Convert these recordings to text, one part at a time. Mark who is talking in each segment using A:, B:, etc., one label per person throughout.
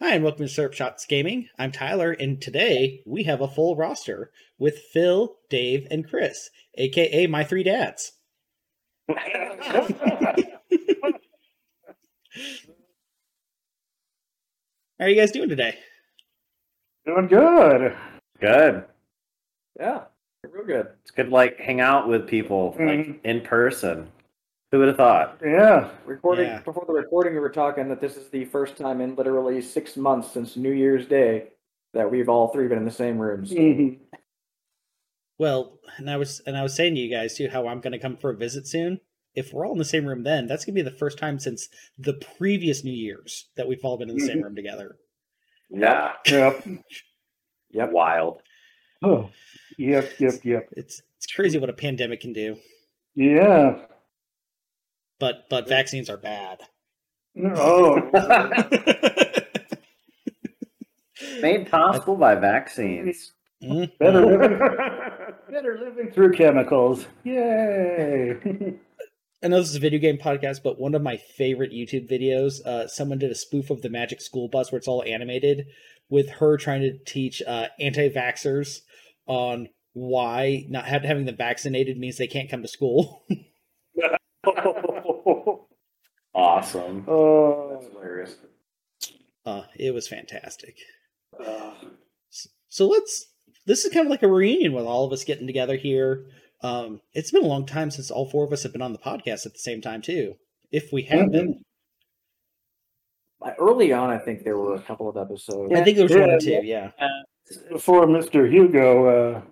A: Hi, and welcome to Syrup Shots Gaming. I'm Tyler, and today we have a full roster with Phil, Dave, and Chris, aka my three dads. How are you guys doing today?
B: Doing good.
C: Good.
D: Yeah, real good.
C: It's good to like hang out with people like
B: Mhm.
C: in person. Who would have thought?
B: Yeah.
D: Recording
A: Yeah.
D: before the recording, we were talking that this is the first time in literally six months since New Year's Day that we've all three been in the same rooms.
B: Mhm.
A: Well, and I was and I was saying to you guys too how I'm going to come for a visit soon. If we're all in the same room, then that's going to be the first time since the previous New Year's that we've all been in the same
B: Mhm.
A: room together.
C: Yeah.
B: Yep.
D: Yep.
C: Wild.
B: Oh. Yep. Yep. Yep.
A: It's it's crazy what a pandemic can do.
B: Yeah.
A: But but vaccines are bad.
B: Oh.
C: Made possible by vaccines.
A: Mhm.
B: Better living. Better living through chemicals. Yay.
A: I know this is a video game podcast, but one of my favorite YouTube videos, uh, someone did a spoof of the Magic School Bus where it's all animated with her trying to teach uh, anti-vaxxers on why not having them vaccinated means they can't come to school.
C: Awesome.
B: oh.
C: hilarious.
A: Uh, it was fantastic. S- So let's. This is kind of like a reunion with all of us getting together here. Um, it's been a long time since all four of us have been on the podcast at the same time too. If we have been,
D: Uh, Early on, I think there were a couple of episodes.
A: I think there was one
B: Yeah,
A: or two. Yeah.
B: Before Mr. Hugo uh,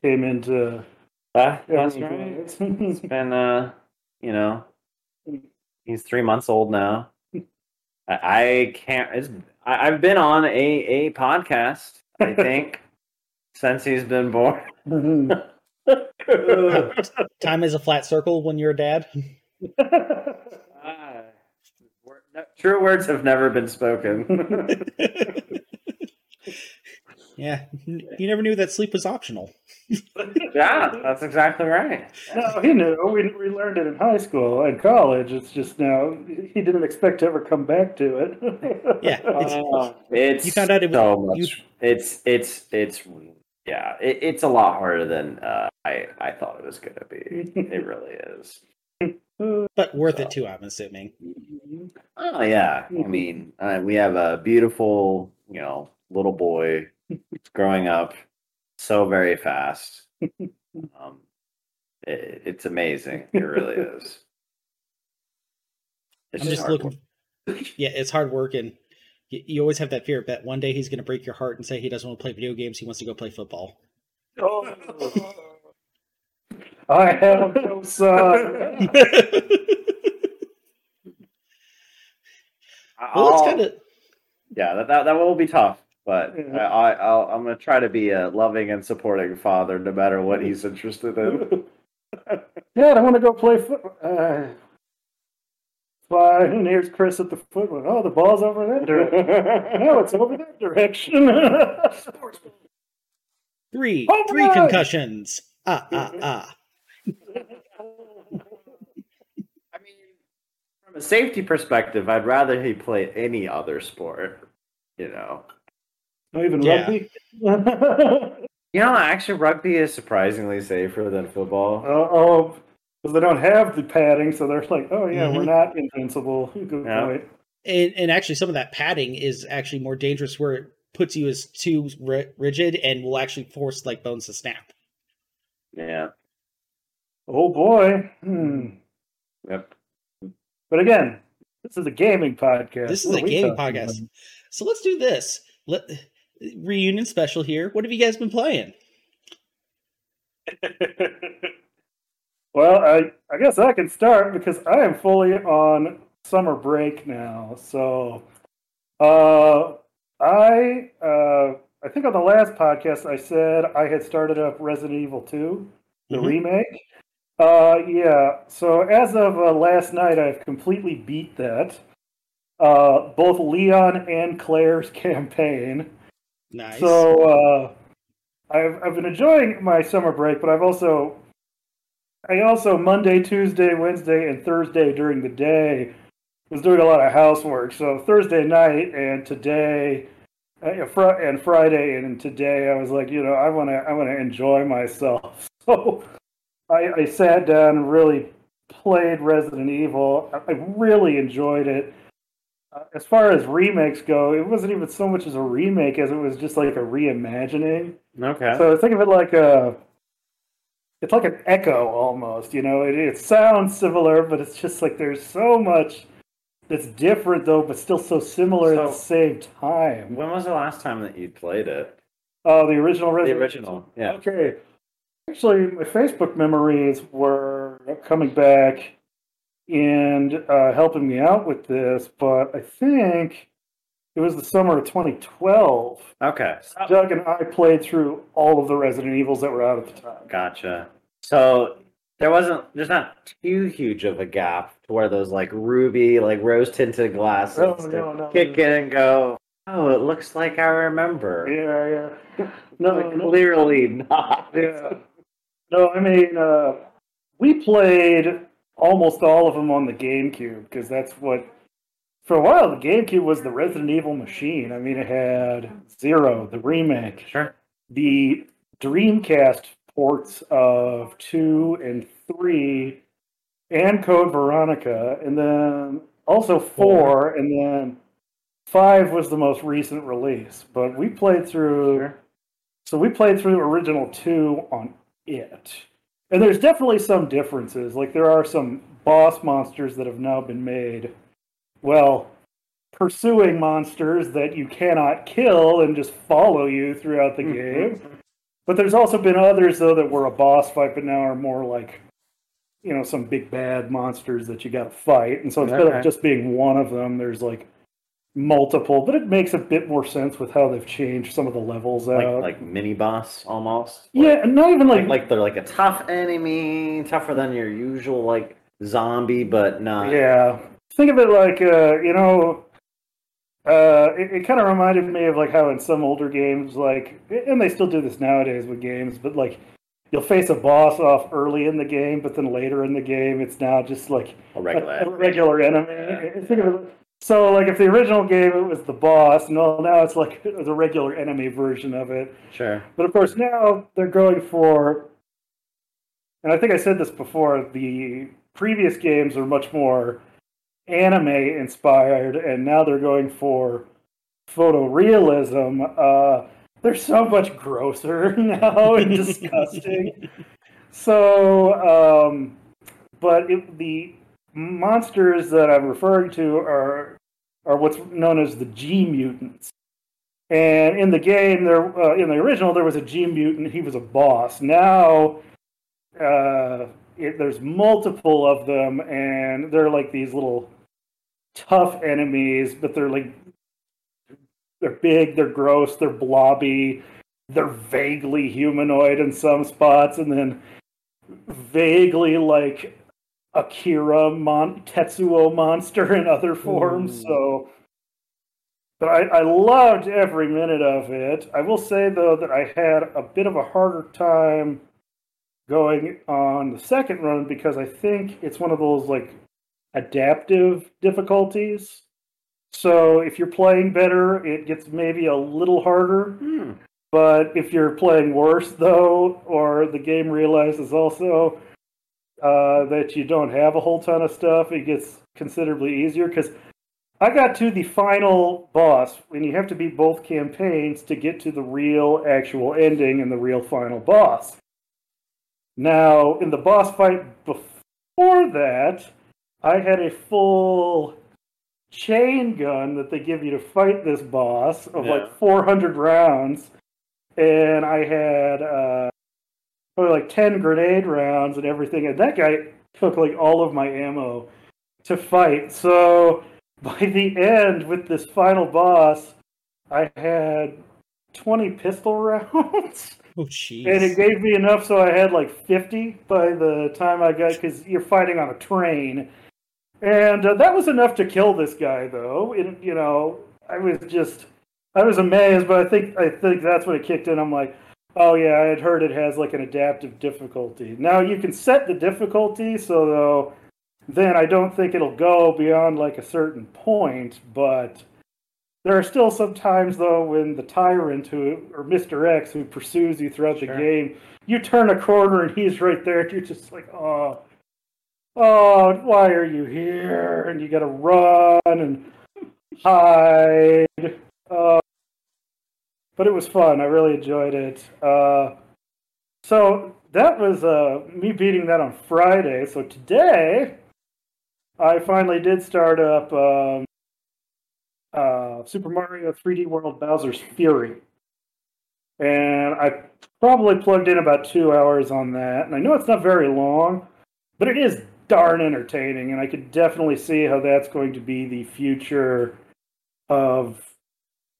B: came into.
C: Uh, that's right. It's been uh you know he's three months old now. I, I can't it's I, I've been on a a podcast, I think, since he's been born.
A: Time is a flat circle when you're a dad.
C: Ah, True words have never been spoken.
A: yeah, you never knew that sleep was optional.
C: yeah, that's exactly right.
B: no, he knew. We, we learned it in high school and college. It's just now he didn't expect to ever come back to it.
A: Yeah, it's,
C: Uh, it's
A: You found out it was-
C: so much.
A: you-
C: It's it's it's yeah. It, it's a lot harder than uh, I I thought it was gonna be. It really is.
A: but worth it too. I'm assuming.
C: Oh yeah. I mean, uh, we have a beautiful you know little boy growing up so very fast. Um, it, it's amazing. It really is. It's
A: I'm just
C: hard
A: looking. Yeah, it's hard work, and you, you always have that fear that one day he's going to break your heart and say he doesn't want to play video games. He wants to go play football.
B: Oh. I have no son.
A: well, it's
C: I'll-
A: kind of
C: yeah, that, that that will be tough, but
B: Yeah.
C: I, I I'll, I'm gonna try to be a loving and supporting father, no matter what he's interested in.
B: Dad, I want to go play football. Uh, fine. And here's Chris at the football. Oh, the ball's over that direction. no, it's over that direction.
A: three,
B: Home
A: three
B: run!
A: concussions. Ah, ah, ah.
C: I mean, from a safety perspective, I'd rather he play any other sport. You know,
B: Not even
A: Yeah.
B: rugby.
C: you know, actually, rugby is surprisingly safer than football.
B: oh, because they don't have the padding, so they're like, oh yeah, we're
A: Mhm.
B: not invincible. Good
C: Yeah.
B: point.
A: And, and actually, some of that padding is actually more dangerous, where it puts you as too ri- rigid and will actually force like bones to snap.
C: Yeah.
B: Oh boy. Hmm.
C: Yep.
B: But again, this is a gaming podcast.
A: This is
B: What
A: a
B: are
A: gaming
B: talking
A: podcast. So let's do this. Let reunion special here. What have you guys been playing?
B: well, I I guess I can start because I am fully on summer break now. So, uh, I uh, I think on the last podcast I said I had started up Resident Evil Two, the
A: Mhm.
B: remake. Uh, yeah. So as of uh, last night, I've completely beat that. uh, both Leon and Claire's campaign.
A: Nice.
B: So uh, I've I've been enjoying my summer break, but I've also I also Monday, Tuesday, Wednesday, and Thursday during the day was doing a lot of housework. So Thursday night and today uh, fr- and Friday and today, I was like, you know, I want to I want to enjoy myself. So I, I sat down and really played Resident Evil. I, I really enjoyed it. Uh, as far as remakes go, it wasn't even so much as a remake as it was just like a reimagining.
C: Okay.
B: So think of it like a, it's like an echo almost. You know, it, it sounds similar, but it's just like there's so much that's different though, but still so similar at the same time.
C: when was the last time that you played it?
B: Oh, the original
C: The original. Yeah.
B: Okay. Actually, my Facebook memories were coming back and uh, helping me out with this, but I think it was the summer of 2012.
C: Okay.
B: Doug and I played through all of the Resident Evils that were out at the time.
C: Gotcha. So there wasn't there's not too huge of a gap to where those like ruby, like rose tinted glasses
B: No, no, no.
C: kick in and go, Oh, it looks like I remember.
B: Yeah, yeah. No,
C: Like, clearly not.
B: yeah. No, I mean, uh, we played almost all of them on the GameCube because that's what. For a while, the GameCube was the Resident Evil machine. I mean, it had Zero, the remake,
C: Sure.
B: the Dreamcast ports of two and three, and Code Veronica, and then also four, and then five was the most recent release. But we played through.
C: Sure.
B: So we played through original two on it. And there's definitely some differences. Like there are some boss monsters that have now been made. Well, pursuing monsters that you cannot kill and just follow you throughout the mm-hmm. game. But there's also been others though that were a boss fight, but now are more like you know, some big bad monsters that you gotta fight. And so instead
C: Okay.
B: of just being one of them, there's like multiple, but it makes a bit more sense with how they've changed some of the levels
C: Like
B: out.
C: like mini boss almost.
B: yeah, and not even
C: Like,
B: like,
C: like they're like a tough enemy, tougher than your usual like zombie, but not
B: yeah. Think of it like uh, you know, uh, it, it kind of reminded me of like how in some older games, like, and they still do this nowadays with games, but like you'll face a boss off early in the game, but then later in the game, it's now just like
C: a
B: a,
C: regular.
B: a regular enemy. Think of it. So, like, if the original game it was the boss, no, now it's like the regular enemy version of it.
C: Sure.
B: But of course, now they're going for, and I think I said this before, the previous games are much more anime inspired, and now they're going for photorealism. Uh, they're so much grosser now and disgusting. So, um, but it, the monsters that I'm referring to are are what's known as the G mutants. And in the game, there uh, in the original, there was a G mutant. He was a boss. Now, uh, it, there's multiple of them, and they're like these little tough enemies, but they're like they're big, they're gross, they're blobby, they're vaguely humanoid in some spots, and then vaguely like Akira mon- Tetsuo monster in other forms.
A: Ooh.
B: So, but I, I loved every minute of it. I will say though that I had a bit of a harder time going on the second run because I think it's one of those like adaptive difficulties. So if you're playing better, it gets maybe a little harder.
C: Hmm.
B: But if you're playing worse, though, or the game realizes also uh, that you don't have a whole ton of stuff, it gets considerably easier. Because I got to the final boss, and you have to beat both campaigns to get to the real actual ending and the real final boss. Now, in the boss fight before that, I had a full chain gun that they give you to fight this boss of
C: Yeah.
B: like 400 rounds and I had uh, probably like ten grenade rounds and everything, and that guy took like all of my ammo to fight. So by the end, with this final boss, I had twenty pistol rounds,
A: Oh, jeez.
B: and it gave me enough so I had like fifty by the time I got because you're fighting on a train. And uh, that was enough to kill this guy, though. And, you know, I was just, I was amazed, but I think I think that's when it kicked in. I'm like, oh yeah, I had heard it has like an adaptive difficulty. Now you can set the difficulty, so though, then I don't think it'll go beyond like a certain point, but there are still some times though when the tyrant who or Mr. X who pursues you throughout
C: Sure.
B: the game, you turn a corner and he's right there, and you're just like, oh, oh, why are you here? And you got to run and hide. Uh, but it was fun. I really enjoyed it. Uh, so that was uh, me beating that on Friday. So today, I finally did start up um, uh, Super Mario 3D World Bowser's Fury. And I probably plugged in about two hours on that. And I know it's not very long, but it is darn entertaining. And I could definitely see how that's going to be the future of.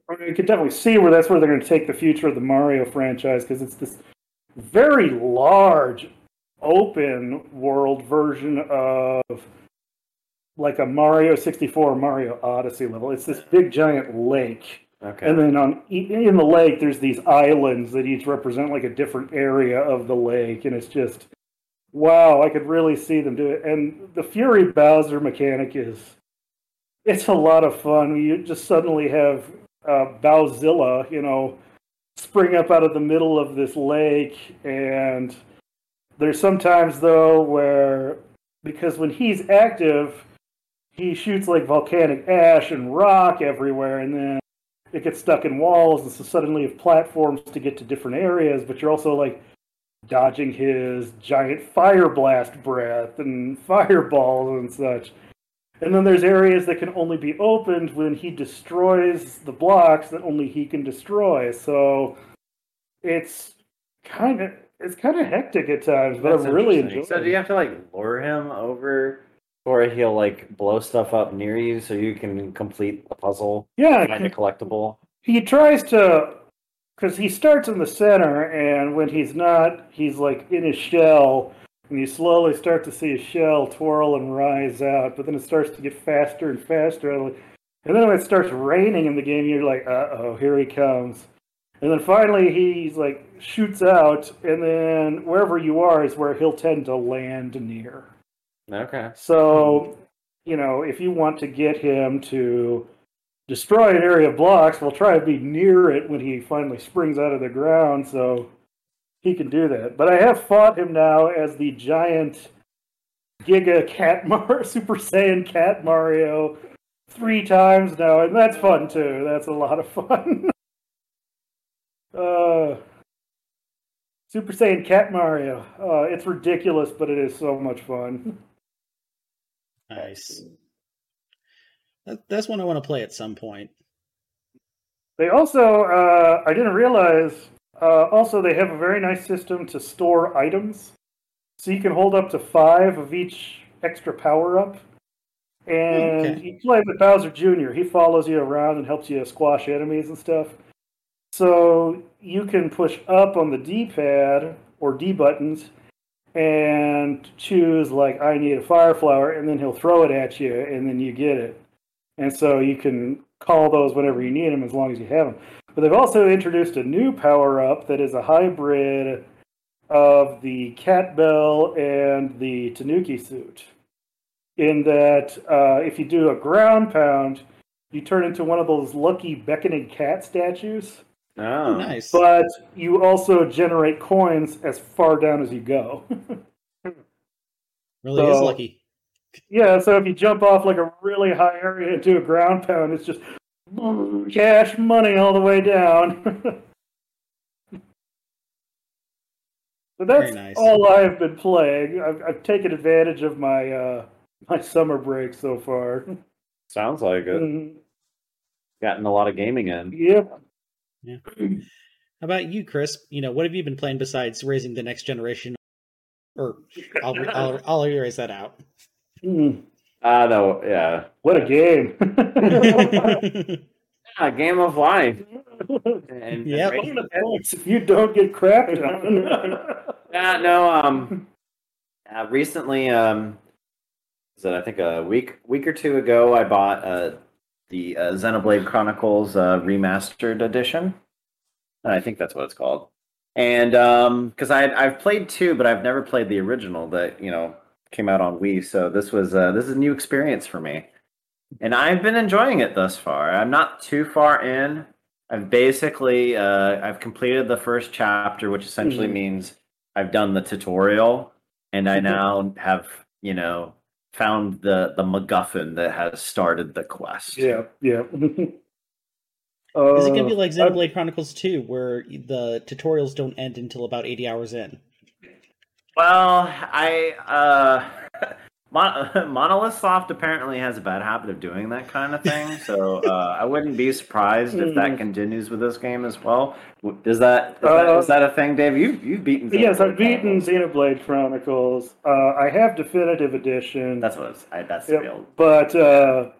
B: I mean, you could definitely see where that's where they're going to take the future of the Mario franchise because it's this very large, open world version of like a Mario 64 or Mario Odyssey level. It's this big giant lake.
C: Okay.
B: And then on in the lake, there's these islands that each represent like a different area of the lake, and it's just wow. I could really see them do it. And the Fury Bowser mechanic is it's a lot of fun. You just suddenly have uh, Bowzilla, you know, spring up out of the middle of this lake, and there's sometimes though where because when he's active, he shoots like volcanic ash and rock everywhere, and then it gets stuck in walls, and so suddenly you have platforms to get to different areas, but you're also like dodging his giant fire blast breath and fireballs and such. And then there's areas that can only be opened when he destroys the blocks that only he can destroy. So it's kind of it's kind of hectic at times, but
C: That's
B: I really
C: interesting.
B: enjoy
C: So do you have to like lure him over, or he'll like blow stuff up near you so you can complete the puzzle,
B: Yeah,
C: find a collectible?
B: he tries to because he starts in the center and when he's not he's like in his shell and you slowly start to see his shell twirl and rise out but then it starts to get faster and faster and then when it starts raining in the game you're like uh-oh here he comes and then finally he's like shoots out and then wherever you are is where he'll tend to land near
C: Okay.
B: so, you know, if you want to get him to destroy an area of blocks, we'll try to be near it when he finally springs out of the ground so he can do that. But I have fought him now as the giant Giga Cat Mario, Super Saiyan Cat Mario three times now, and that's fun too. That's a lot of fun. uh, Super Saiyan Cat Mario. Uh, it's ridiculous, but it is so much fun.
A: Nice. That, that's one I want to play at some point.
B: They also, uh, I didn't realize, uh, also they have a very nice system to store items. So you can hold up to five of each extra power up. And
A: Okay.
B: you play with Bowser Jr., he follows you around and helps you squash enemies and stuff. So you can push up on the D pad or D buttons and choose, like, I need a fire flower, and then he'll throw it at you, and then you get it. And so you can call those whenever you need them as long as you have them. But they've also introduced a new power up that is a hybrid of the cat bell and the tanuki suit. In that, uh, if you do a ground pound, you turn into one of those lucky beckoning cat statues,
C: Oh,
A: nice.
B: but you also generate coins as far down as you go.
A: really is lucky.
B: Yeah, so if you jump off like a really high area into a ground pound, it's just cash money all the way down. so that's
A: Very nice.
B: all I've been playing. I've, I've taken advantage of my uh, my summer break so far.
C: sounds like it.
B: Mhm.
C: Gotten a lot of gaming in.
B: Yep. Yeah.
A: How about you, Chris? You know, what have you been playing besides raising the next generation? Or I'll I'll, I'll erase that out.
B: Mm,
C: Ah, no, yeah.
B: what a game!
C: Yeah, game of life. And,
A: Yep.
B: if you don't get crapped on.
C: Yeah, no. Um, uh, recently, um, is that I think a week week or two ago I bought uh, the uh, Xenoblade Chronicles uh, remastered edition. I think that's what it's called. And because I I've played two, but I've never played the original that you know came out on Wii. So this was uh, this is a new experience for me, and I've been enjoying it thus far. I'm not too far in. I've basically uh, I've completed the first chapter, which essentially
B: Mhm.
C: means I've done the tutorial, and I now have you know found the the MacGuffin that has started the quest.
B: Yeah, yeah.
A: Is it gonna
B: Uh,
A: be like
B: I-
A: Xenoblade Chronicles 2, where the tutorials don't end until about 80 hours in?
C: Well, I uh, Mon- Monolith Soft apparently has a bad habit of doing that kind of thing, so uh, I wouldn't be surprised if that
B: Mm.
C: continues with this game as well. Is that is, that,
B: Uh,
C: is that a thing, Dave? You you've beaten?
B: Yes, I've
C: Xenoblade
B: beaten. Xenoblade Chronicles. Uh, I have definitive edition.
C: That's what it's. I, that's
B: Yep.
C: the build.
B: but uh,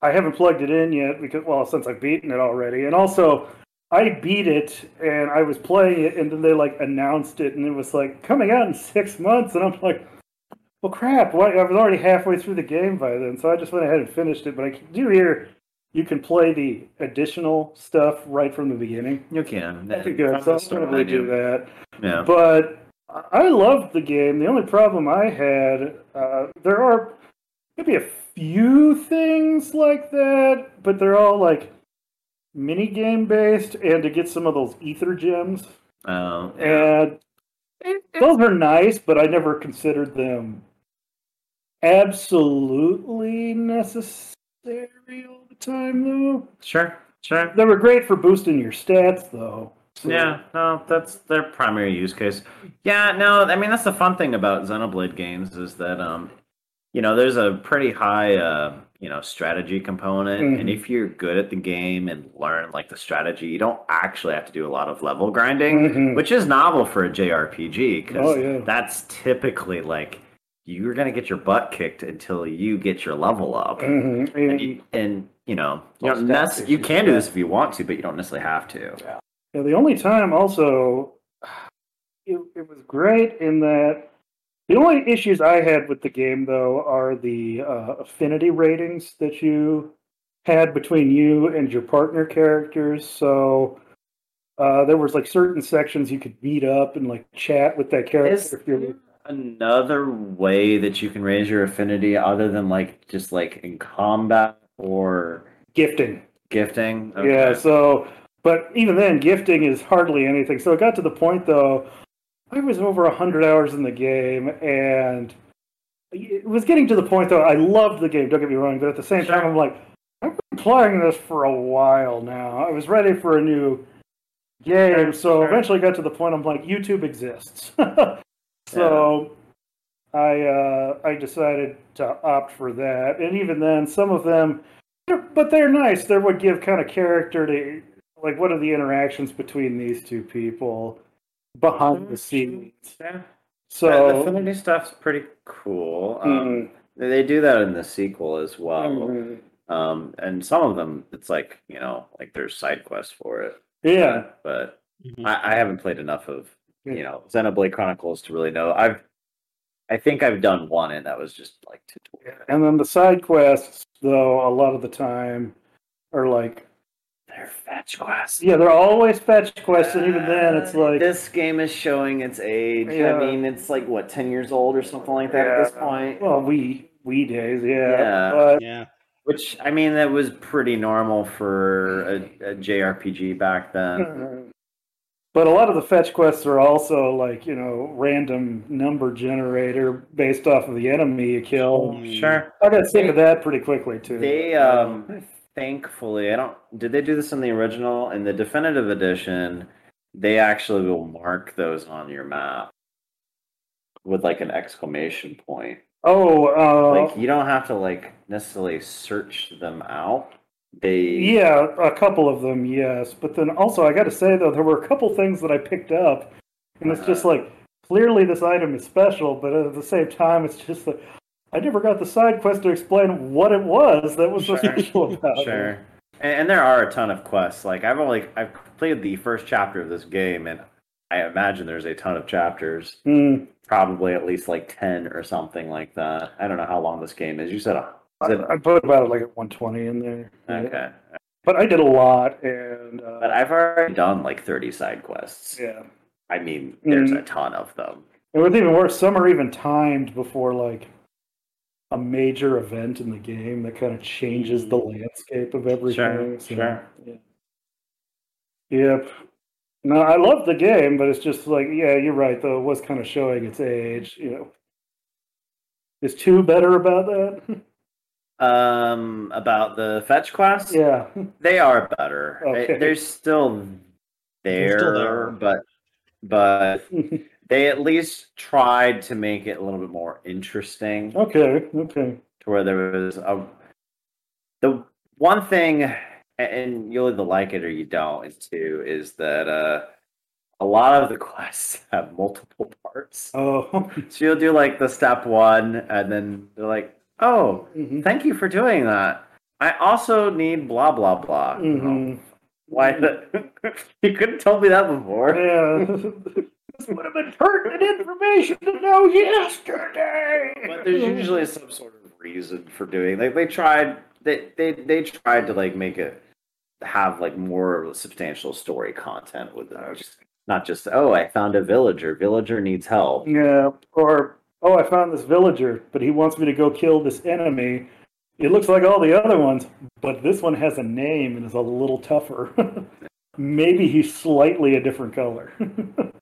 B: I haven't plugged it in yet because, well, since I've beaten it already, and also I beat it and I was playing it, and then they like announced it, and it was like coming out in six months, and I'm like, well, crap! Why? I was already halfway through the game by then, so I just went ahead and finished it. But I do hear you can play the additional stuff right from the beginning.
C: You can.
B: That'd good. So I'll
C: start,
B: probably do that.
C: Yeah.
B: But I loved the game. The only problem I had, uh, there are maybe a few things like that, but they're all like mini game based, and to get some of those ether gems,
C: Um,
B: and those are nice, but I never considered them absolutely necessary all the time, though.
C: sure. Sure.
B: They were great for boosting your stats, though. So-
C: Yeah, no, that's their primary use case. Yeah, no, I mean that's the fun thing about Xenoblade games is that um, you know, there's a pretty high uh, you know, strategy component, and
B: Mhm.
C: if you're good at the game and learn like the strategy, you don't actually have to do a lot of level grinding,
B: Mhm.
C: which is novel for a JRPG because
B: Oh, yeah.
C: that's typically like you're gonna get your butt kicked until you get your level up.
B: Mhm.
C: And,
B: And-
C: you, and you know, you, don't nec- you can do this if you want to, but you don't necessarily have to.
B: Yeah, the only time also it, it was great in that the only issues I had with the game though are the uh, affinity ratings that you had between you and your partner characters. So uh, there was like certain sections you could meet up and like chat with that character
C: Is
B: if you're
C: there another way that you can raise your affinity other than like just like in combat or
B: gifting.
C: gifting?
B: Yeah, so but even then gifting is hardly anything. So it got to the point though I was over a hundred hours in the game and it was getting to the point though I loved the game, don't get me wrong, but at the same time I'm like, I've been playing this for a while now. I was ready for a new game, so eventually got to the point I'm like, YouTube exists. so I uh, I decided to opt for that, and even then, some of them, but they're nice. They would give kind of character to like what are the interactions between these two people behind the scenes.
C: Yeah.
B: So
C: the affinity stuff's pretty cool. Um,
B: Mhm.
C: they- They do that in the sequel as well.
B: Mhm.
C: Um, and some of them, it's like you know, like there's side quests for it.
B: yeah,
C: But
A: Mhm.
C: I, I haven't played enough of you know Xenoblade Chronicles to really know. I've I think I've done one, and that was just like tutorial.
B: and then the side quests, though, a lot of the time are like,
C: They're fetch quests.
B: yeah, they're always fetch quests, and even then, it's
C: Uh,
B: like,
C: this game is showing its age.
B: Yeah.
C: I mean, it's like what ten years old or something like that at this point.
B: well, we we days, yeah,
C: Yeah.
B: but
A: Yeah.
C: Which I mean, that was pretty normal for a, a JRPG back then.
B: But a lot of the fetch quests are also like, you know, random number generator based off of the enemy you kill.
C: Sure.
B: I got sick of that pretty quickly too.
C: They um thankfully I don't did they do this in the original? In the definitive edition, they actually will mark those on your map with like an exclamation point.
B: oh, uh,
C: Like you don't have to like necessarily search them out. They
B: yeah, a couple of them, yes. But then also, I got to say though, there were a couple things that I picked up, and it's just
C: Uh-huh.
B: like clearly this item is special, but at the same time, it's just like I never got the side quest to explain what it was that was so
C: Sure.
B: special about it.
C: Sure. And, and there are a ton of quests. Like I've only I've played the first chapter of this game, and I imagine there's a ton of chapters,
B: Hmm.
C: probably at least like ten or something like that. I don't know how long this game is. You said, a- is it
B: I put about like at 120 in there.
C: okay,
B: But I did a lot, and uh,
C: but I've already done like thirty side quests.
B: yeah.
C: I mean, there's
B: Mm.
C: a ton of them.
B: And what's even worse, some are even timed before like a major event in the game that kind of changes the landscape of everything.
C: Sure, sure.
B: Yeah. Yep. No, I love the game, but it's just like, yeah, you're right. Though it was kind of showing its age. You know, is two better about that?
C: Um, about the fetch quests,
B: yeah.
C: they are better.
B: Okay.
C: They're still there,
A: They're still there.
C: but but they at least tried to make it a little bit more interesting.
B: okay. Okay.
C: to where there was a the one thing and you'll either like it or you don't is too is that uh a lot of the quests have multiple parts
B: Oh.
C: so you'll do like the step one and then they're like oh
B: Mhm.
C: thank you for doing that i also need blah blah blah
B: Mhm.
C: why the, you couldn't tell me that before
B: Yeah. This would have been pertinent information to know yesterday.
C: but there's usually some sort of reason for doing like they tried they they they tried to like make it have like more substantial story content with it not just oh i found a villager villager needs help
B: Yeah, or oh, I found this villager, but he wants me to go kill this enemy. It looks like all the other ones, but this one has a name and is a little tougher. Maybe he's slightly a different color.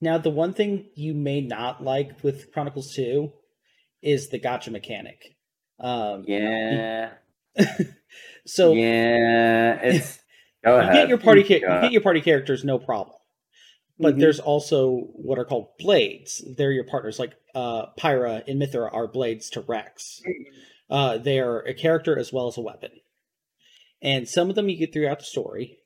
A: Now, the one thing you may not like with Chronicles 2 is the gotcha mechanic. Um,
C: yeah
A: so
C: yeah it's go
A: you get your party you get your party characters no problem. But
B: Mhm.
A: there's also what are called blades. They're your partners. Like uh, Pyra and Mythra are blades to Rex. Uh, they are a character as well as a weapon. And some of them you get throughout the story.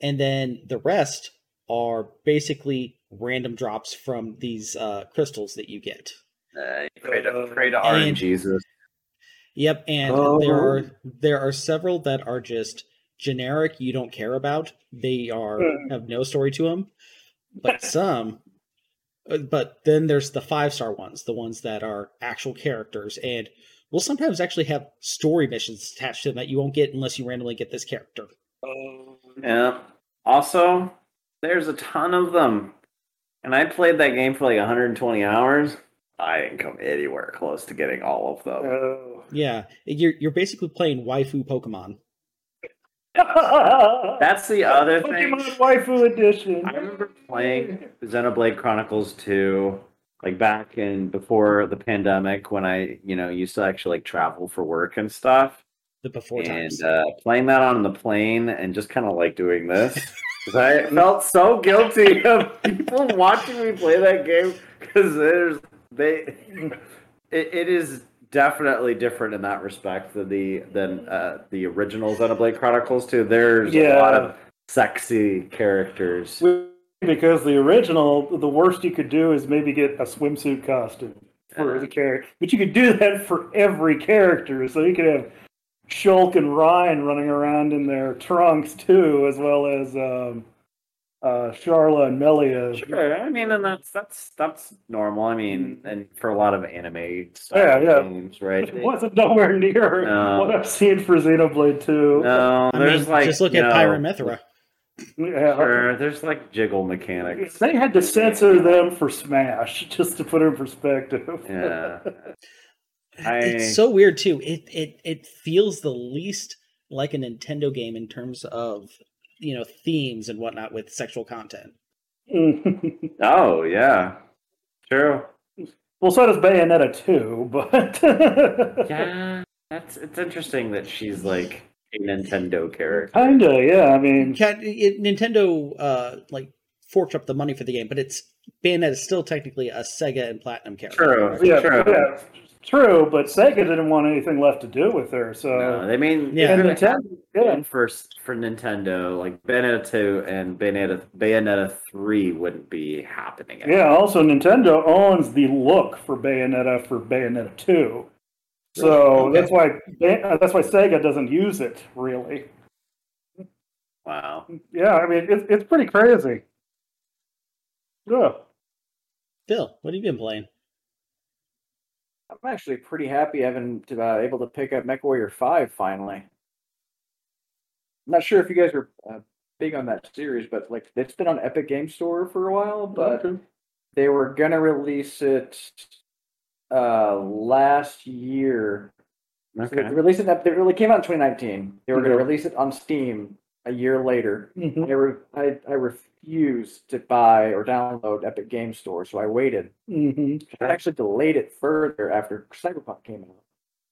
A: And then the rest are basically random drops from these uh, crystals that you get.
C: uh, pray to, pray to
A: and-
C: RNGesus.
A: Yep, and
B: Oh.
A: there are there are several that are just generic you don't care about. They are
B: Hmm.
A: have no story to them. But some uh, but then there's the five star ones, the ones that are actual characters and will sometimes actually have story missions attached to them that you won't get unless you randomly get this character.
C: Yeah. Also, there's a ton of them. And I played that game for like 120 hours. I didn't come anywhere close to getting all of them.
B: Oh.
A: Yeah, you're you're basically playing waifu Pokemon.
C: That's the other thing.
B: Pokemon Waifu Edition.
C: I remember playing Xenoblade Chronicles 2 like back in before the pandemic when I, you know, used to actually like travel for work and stuff.
A: The before times.
C: and uh, playing that on the plane and just kind of like doing this I felt so guilty of people watching me play that game because there's they it, it is definitely different in that respect than the than uh, the original Xenoblade Chronicles too. There's a lot of sexy characters.
B: because the original, the worst you could do is maybe get a swimsuit costume for the character. But you could do that for every character. So you could have Shulk and Reyn running around in their trunks too, as well as um, uh, Sharla and Melia.
C: Sure, I mean, and that's that's that's normal. I mean, and for a lot of anime
B: Yeah, yeah.
C: games, right?
B: It wasn't nowhere near
C: No.
B: what I've seen for Xenoblade 2.
C: No,
A: I
C: there's
A: mean,
C: like
A: just look
C: you
A: at
C: know,
A: Pyra and Mythra.
B: Yeah.
C: Sure, there's like jiggle mechanics.
B: They had to censor them for Smash, just to put it in perspective.
C: Yeah. I
A: It's so weird too. It it it feels the least like a Nintendo game in terms of you know themes and whatnot with sexual content.
C: oh yeah, true.
B: well, so does Bayonetta too, but.
C: Yeah, that's it's interesting that she's like a Nintendo character.
B: Kinda, yeah. I mean,
A: Cat, it, Nintendo uh like forked up the money for the game, but it's Bayonetta is still technically a Sega and Platinum character.
C: True,
B: yeah,
C: true.
B: yeah, true, but Sega didn't want anything left to do with her, so.
C: No, they mean
A: Yeah.
B: And Nintendo, yeah.
C: been for for Nintendo, like Bayonetta two and Bayonetta Bayonetta three wouldn't be happening.
B: Yeah, also, Nintendo owns the look for Bayonetta for Bayonetta 2. So
A: Okay.
B: that's why uh, that's why Sega doesn't use it really.
C: Wow.
B: Yeah, I mean it's it's pretty crazy. Yeah.
A: Bill, what have you been playing?
D: I'm actually pretty happy having to, uh, able to pick up MechWarrior 5 finally. I'm not sure if you guys are uh, big on that series, but like it's been on Epic Game Store for a while, but
B: Okay.
D: they were gonna release it uh last year. So they
C: Okay.
D: released it. It really came out in 2019. They were gonna
B: Mhm.
D: release it on Steam a year later.
B: Mhm.
D: I, re- I I refused to buy or download Epic Game Store, so I waited.
B: Mhm.
D: I actually delayed it further after Cyberpunk came out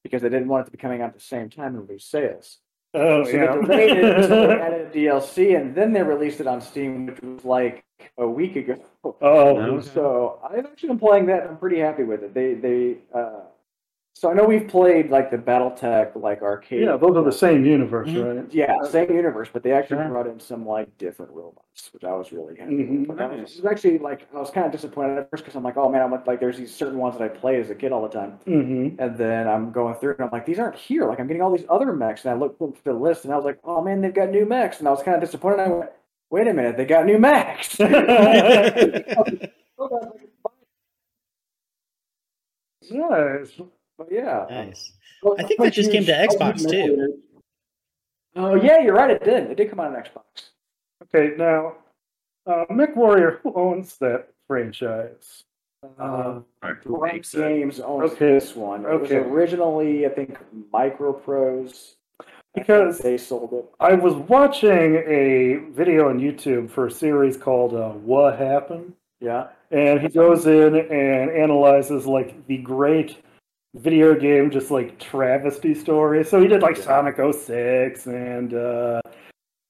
D: because they didn't want it to be coming out at the same time and lose sales.
B: Oh
D: So
B: yeah.
D: they delayed it until they added DLC, and then they released it on Steam, which was like a week ago.
B: oh.
C: Okay.
D: So I've actually been playing that. and I'm pretty happy with it. They they uh, so I know we've played like the BattleTech like arcade.
B: Yeah, those are the same universe,
A: Mhm.
B: right?
D: Yeah, same universe, but they actually
C: Sure.
D: brought in some like different robots, which I was really happy
B: Mhm.
D: with. But was,
C: Nice.
D: it was actually like I was kind of disappointed at first because I'm like, oh man, I'm like there's these certain ones that I play as a kid all the time,
B: Mm-hmm.
D: and then I'm going through and I'm like, these aren't here. Like I'm getting all these other mechs, and I looked through the list and I was like, oh man, they've got new mechs, and I was kind of disappointed. I went, wait a minute, they got new mechs.
B: Nice.
D: But yeah,
A: Nice.
D: Well,
A: I think
D: I'm
A: that just came to Xbox, too.
D: Oh yeah, you're right. It did. It did come out on Xbox.
B: Okay, now, uh, MechWarrior, who owns that franchise?
D: Uh,
C: Alright,
D: Rank
C: makes.
D: Games owns
B: Okay,
D: this one. It was
B: okay.
D: originally, I think, Microprose.
B: Because-
D: they sold it.
B: I was watching a video on YouTube for a series called uh, What Happened?
D: Yeah.
B: and he goes in and analyzes like the great video game just like travesty stories so he did like sonic 06 and uh,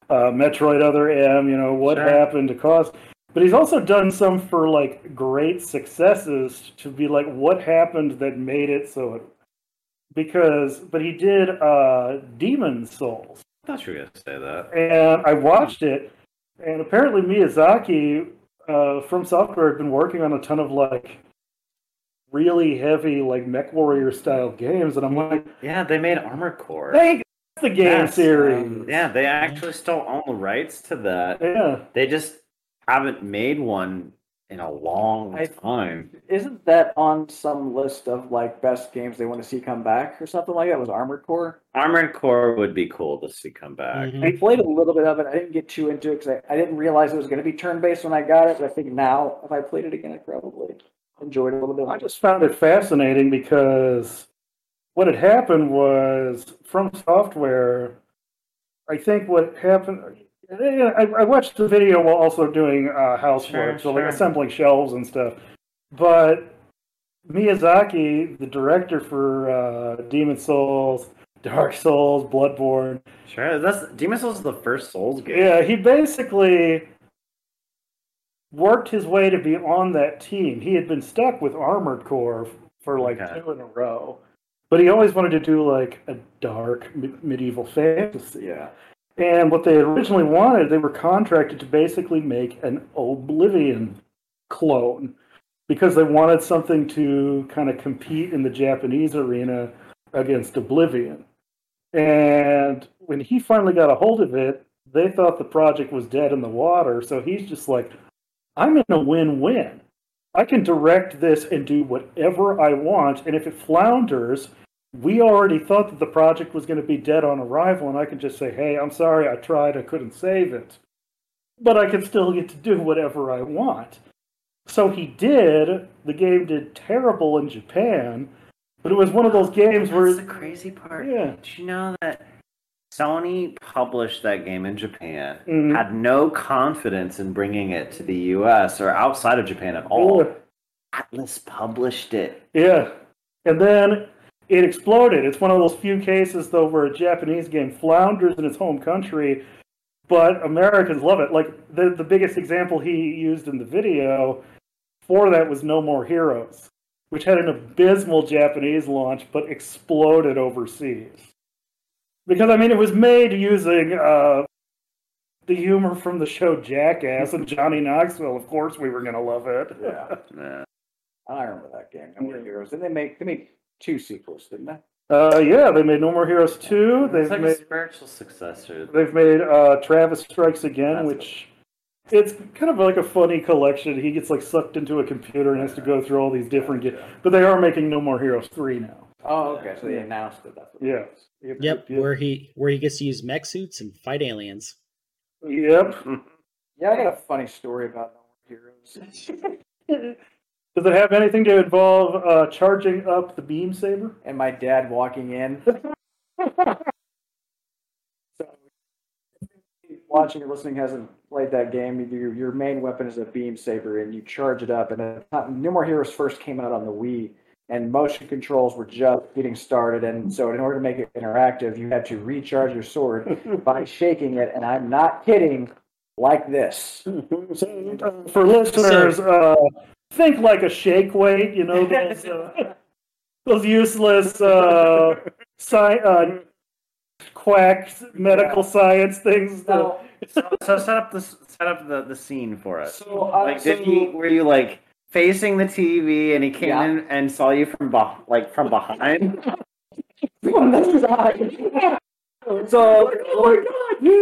B: uh, metroid other m you know what
C: Sure.
B: happened to cause but he's also done some for like great successes to be like what happened that made it so it because but he did uh demon souls
C: I thought you were gonna say that.
B: and I watched it, and apparently Miyazaki uh, from Software had been working on a ton of like really heavy like Mech Warrior style games, and I'm like,
C: Yeah, they made Armor Core.
B: hey, that's the game
C: Yes,
B: series.
C: um, yeah, they actually still own the rights to that.
B: yeah.
C: They just haven't made one in a long
D: I-
C: time.
D: Isn't that on some list of like best games they want to see come back or something like that? Was Armored Core?
C: Armored Core would be cool to see come back.
A: Mhm.
D: I played a little bit of it. I didn't get too into it because I, I didn't realize it was going to be turn based when I got it. But I think now, if I played it again, I probably enjoyed it a little bit.
B: I just found it fascinating because what had happened was from software. I think what happened. I, I watched the video while also doing uh, housework,
C: Sure,
B: so like assembling shelves and stuff. But Miyazaki, the director for uh, Demon Souls, Dark Souls, Bloodborne,
C: Sure, that's Demon Souls is the first Souls game.
B: yeah, he basically worked his way to be on that team. He had been stuck with Armored Core for like
C: Okay.
B: two in a row, but he always wanted to do like a dark me- medieval fantasy.
D: yeah.
B: And what they originally wanted, they were contracted to basically make an Oblivion clone because they wanted something to kind of compete in the Japanese arena against Oblivion. And when he finally got a hold of it, they thought the project was dead in the water. So he's just like, I'm in a win win. I can direct this and do whatever I want. And if it flounders, we already thought that the project was going to be dead on arrival, and I can just say, hey, I'm sorry, I tried, I couldn't save it. But I can still get to do whatever I want. So he did. The game did terrible in Japan, but it was one of those games where.
C: That's the crazy part.
B: Yeah.
C: Did you know that Sony published that game in Japan,
B: Mhm.
C: had no confidence in bringing it to the US or outside of Japan at all? Atlus published it.
B: Yeah. And then it exploded. It's one of those few cases, though, where a Japanese game flounders in its home country, but Americans love it. Like, the, the biggest example he used in the video for that was No More Heroes, which had an abysmal Japanese launch, but exploded overseas. Because, I mean, it was made using uh, the humor from the show Jackass and Johnny Knoxville. Of course, we were going to love it.
D: Yeah.
C: Yeah.
D: I remember that game. No More Heroes. Didn't they make they made two sequels, didn't they?
B: Uh, yeah, they made No More Heroes 2. They've
C: like
B: made
C: a spiritual successor.
B: they've made uh, Travis Strikes Again,
C: That's
B: which it's kind of like a funny collection. He gets like sucked into a computer and has to go through all these different. Ge- but they are making No More Heroes three now.
D: Oh, okay. So they announced it. That's what
B: Yeah.
A: Yep,
B: Yep.
A: where he where he gets to use mech suits and fight aliens.
B: Yep.
D: Yeah, I got a funny story about No More Heroes.
B: Does it have anything to involve uh, charging up the beam saber?
D: and my dad walking in. so, watching or listening hasn't played that game. Your, your main weapon is a beam saber, and you charge it up. And at the time, No More Heroes first came out on the Wii, and motion controls were just getting started. And so, in order to make it interactive, you had to recharge your sword by shaking it. And I'm not kidding, like this.
B: So, uh, for listeners, uh, think like a shake weight. You know those uh, those useless uh, sci- uh, quack medical science things. that-
C: so, so set up the set up the, the scene for us.
D: so, uh,
C: Like, did
D: so-
C: he? Were you like facing the TV and he came
D: Yeah.
C: in and saw you from beh like from behind?
D: from the side. So, like,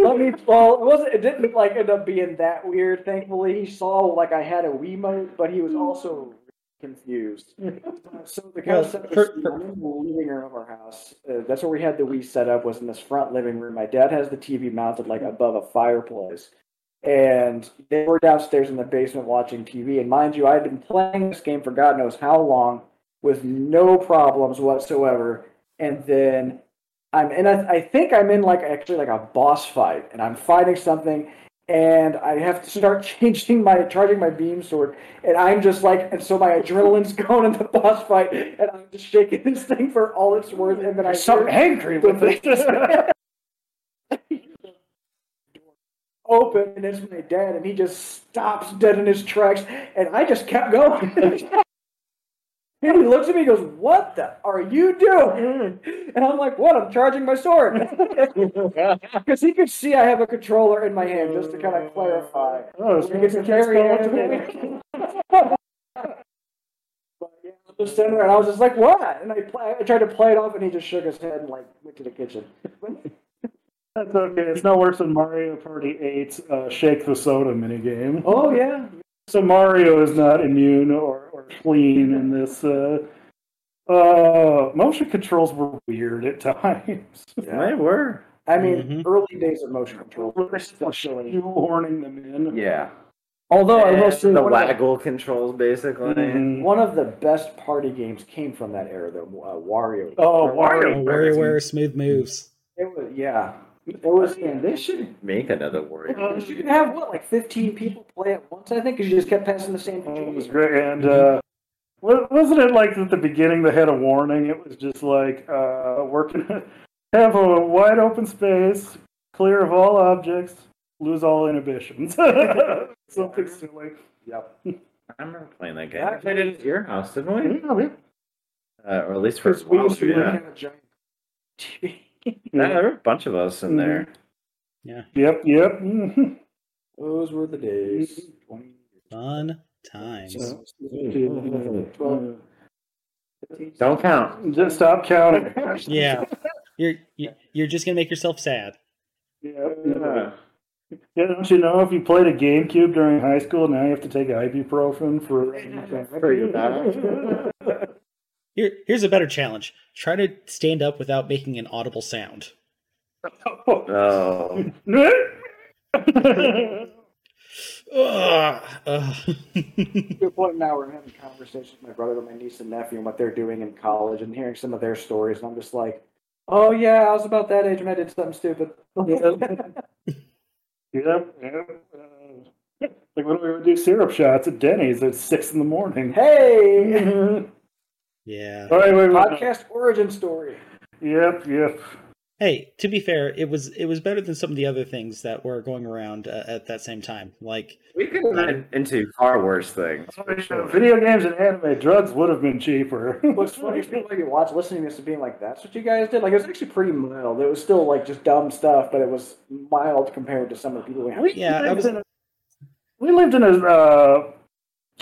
D: let me. Well, it wasn't. It didn't like end up being that weird. Thankfully, he saw like I had a Wiimote, but he was also confused. So the
A: Well,
D: concept
A: for-
D: was
A: for-
D: in the living room of our house. Uh, that's where we had the Wii set up. Was in this front living room. My dad has the TV mounted like above a fireplace, and they were downstairs in the basement watching TV. And mind you, I had been playing this game for God knows how long with no problems whatsoever. And then I'm in a, I think I'm in like actually like a boss fight, and I'm fighting something, and I have to start changing my charging my beam sword, and I'm just like, and so my adrenaline's going in the boss fight, and I'm just shaking this thing for all it's worth, and then I
B: I'm so angry with it.
D: open, and it's my dad, and he just stops dead in his tracks, and I just kept going. And he looks at me and goes, What the are you doing? And I'm like, What? I'm charging my sword. Because he could see I have a controller in my hand, just to kind of clarify.
B: oh,
D: We get to carry it. Just sitting there, and I was just like, "What?" And I, play, I tried to play it off, and he just shook his head and like went to the kitchen.
B: That's okay. It's no worse than Mario Party 8's uh, Shake the Soda minigame.
D: oh yeah,
B: So Mario is not immune or, or clean in this. Uh, uh, motion controls were weird at times.
C: They were.
D: I mean,
A: Mhm.
D: early days of motion control.
B: Especially shoehorning them in.
C: Yeah.
D: Although I will say,
C: the
D: one, of the,
C: waggle controls basically.
B: Mhm.
D: one of the best party games came from that era, though. Uh, Wario.
B: Oh,
A: Oh,
B: Wario.
A: WarioWare smooth moves.
D: It was yeah. It was. And they should.
C: Make another Wario.
D: You can have what, like fifteen people play at once? I think, because you just kept passing the same.
B: Oh, it was great. And uh, wasn't it like at the beginning they had a warning? It was just like uh, working, have a wide open space, clear of all objects, lose all inhibitions. Something silly.
D: Yep.
C: I remember playing that game. I played it at your house, didn't we?
B: Yeah, yeah.
C: Uh, or at least for a
D: Because we
C: while.
D: used to like,
C: Yeah.
D: have a giant TV.
C: Yeah, there were a bunch of us in there.
A: Yeah.
B: Yep, yep. mhm.
D: Those were the days. Twenty.
A: Fun times.
C: Don't count.
B: Just stop counting.
A: Yeah. You're you- you're just gonna make yourself sad.
B: Yeah, yeah. Yeah, don't you know if you played a GameCube during high school, now you have to take ibuprofen for,
C: For your back.
A: Here here's a better challenge. Try to stand up without making an audible sound.
C: Oh.
A: Ugh. Ugh.
D: To a point now, we're having conversations with my brother, my niece, and nephew, and what they're doing in college, and hearing some of their stories, and I'm just like, "Oh yeah, I was about that age when I did something stupid."
B: Yep, yep. Uh, like when we would do syrup shots at Denny's at six in the morning.
D: hey,
B: All
A: yeah.
B: right, wait, wait.
D: podcast origin story.
B: Yep, yep.
A: Hey, to be fair, it was it was better than some of the other things that were going around uh, at that same time. Like
C: We could have been into far worse things. sure.
B: Video games and anime drugs would have been cheaper.
D: What's funny is people like you watch listening to this and being like, "That's what you guys did." Like it was actually pretty mild. It was still like just dumb stuff, but it was mild compared to some of the people we had.
B: We
A: Yeah, I
B: lived
A: was-
B: in a, we lived in a, uh,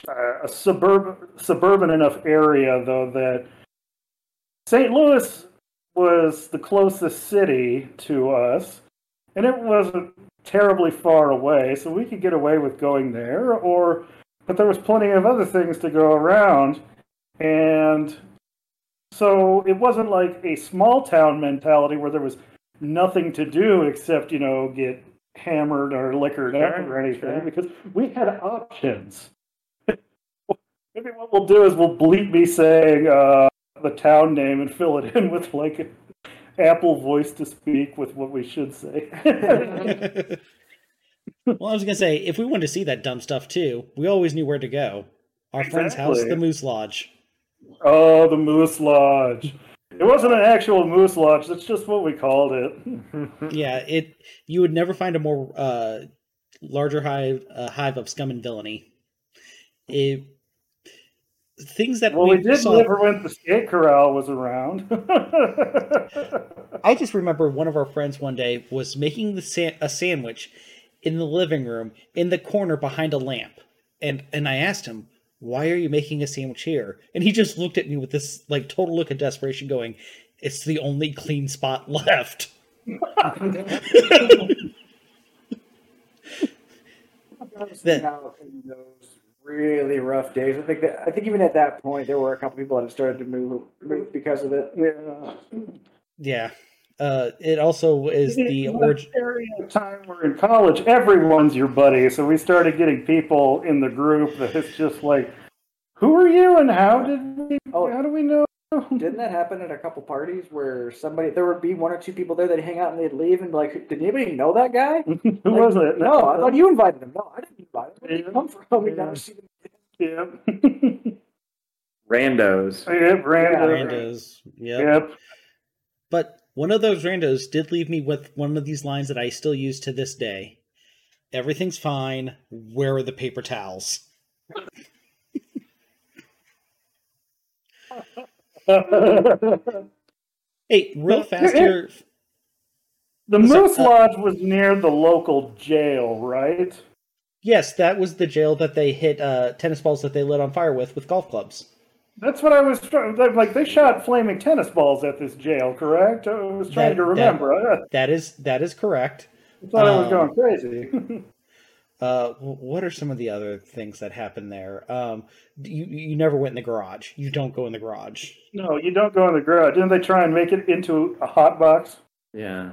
B: a suburban suburban enough area though that St. Louis was the closest city to us, and it wasn't terribly far away, so we could get away with going there. Or, but there was plenty of other things to go around, and so it wasn't like a small town mentality where there was nothing to do except you know get hammered or liquored up or anything
C: sure.
B: because we had options. Maybe what we'll do is we'll bleep me saying uh, the town name and fill it in with like an Apple voice to speak with what we should say.
A: well, I was gonna say if we wanted to see that dumb stuff too, we always knew where to go. Our friend's house, the Moose Lodge.
B: oh, the Moose Lodge. It wasn't an actual Moose Lodge. That's just what we called it.
A: Yeah, it. You would never find a more uh, larger hive uh, hive of scum and villainy. It things that
B: Well, we did
A: saw-
B: live when the skate corral was around.
A: I just remember one of our friends one day was making the sa- a sandwich in the living room in the corner behind a lamp, and and I asked him, "Why are you making a sandwich here?" And he just looked at me with this like total look of desperation, going, "It's the only clean spot left."
D: Honestly, now in those really rough days, I think that I think even at that point there were a couple people that had started to move, move because of it.
B: yeah.
A: Yeah. Uh, it also is the
B: But
A: origin.
B: time we're in college, everyone's your buddy. So we started getting people in the group that it's just like, who are you and how did we?
D: Oh.
B: how do we know?
D: Didn't that happen at a couple parties where somebody there would be one or two people there that hang out and they'd leave and be like, did anybody know that guy?
B: who
D: Like,
B: was it?
D: No, I thought you invited him. No, I didn't invite him. Where did he
B: Yeah.
D: come from? We
B: Yeah.
D: never see them.
B: Yep.
C: Randos.
B: yep. Random.
A: randos. Yep.
B: Yep.
A: But one of those randos did leave me with one of these lines that I still use to this day. Everything's fine. Where are the paper towels? Hey, real fast
B: here- the Moose
A: uh,
B: Lodge was near the local jail, right?
A: Yes, that was the jail that they hit uh, tennis balls that they lit on fire with with golf clubs.
B: That's what I was trying. Like they shot flaming tennis balls at this jail, correct? I was trying
A: That-
B: to remember. I
A: That is that is correct.
B: I thought I was
A: um,
B: going crazy.
A: Uh, what are some of the other things that happened there? Um, you you never went in the garage. You don't go in the garage.
B: no, you don't go in the garage. Didn't they try and make it into a hot box?
C: Yeah.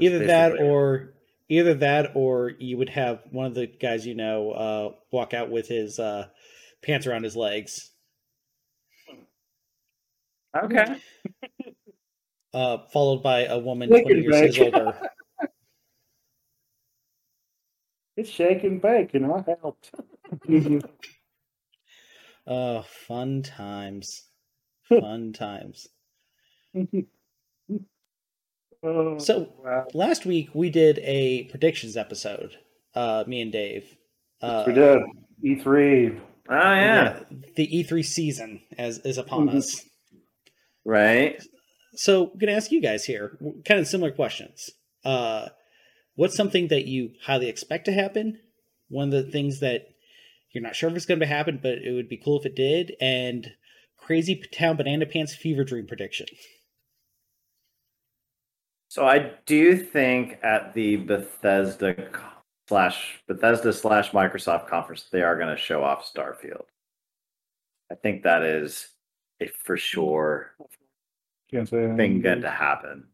A: Either that
C: Basically.
A: or either that or you would have one of the guys you know uh, walk out with his uh, pants around his legs,
C: Okay.
A: uh, followed by a woman
B: Lick
A: twenty years his older.
B: It's shake and bake, and I helped.
A: Oh, fun times, fun times.
B: Oh,
A: So
B: wow.
A: last week we did a predictions episode. Uh, me and Dave. Uh,
B: we did E3.
C: Oh yeah.
A: the E3 season as is upon
B: Mhm.
A: us.
C: Right.
A: So, I'm going to ask you guys here kind of similar questions. Uh, what's something that you highly expect to happen? One of the things that you're not sure if it's going to happen, but it would be cool if it did. And crazy town banana pants fever dream prediction.
C: So I do think at the Bethesda slash Bethesda slash Microsoft conference they are going to show off Starfield. I think that is a for sure
B: Can't say
C: thing
B: anything.
C: good to happen.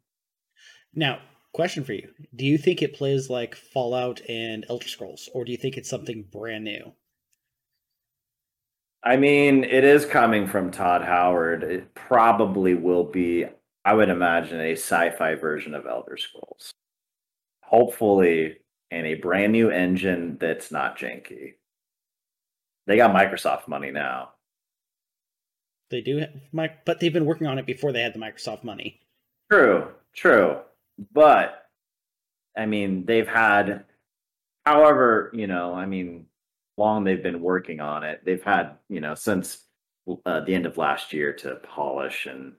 A: Now, question for you: Do you think it plays like Fallout and Elder Scrolls, or do you think it's something brand new?
C: I mean, it is coming from Todd Howard. It probably will be, I would imagine, a sci-fi version of Elder Scrolls. Hopefully, in a brand new engine that's not janky. They got Microsoft money now.
A: They do, have, but they've been working on it before they had the Microsoft money.
C: True, true. But I mean, they've had however, you know, I mean, long they've been working on it. They've had, you know, since uh, the end of last year to polish and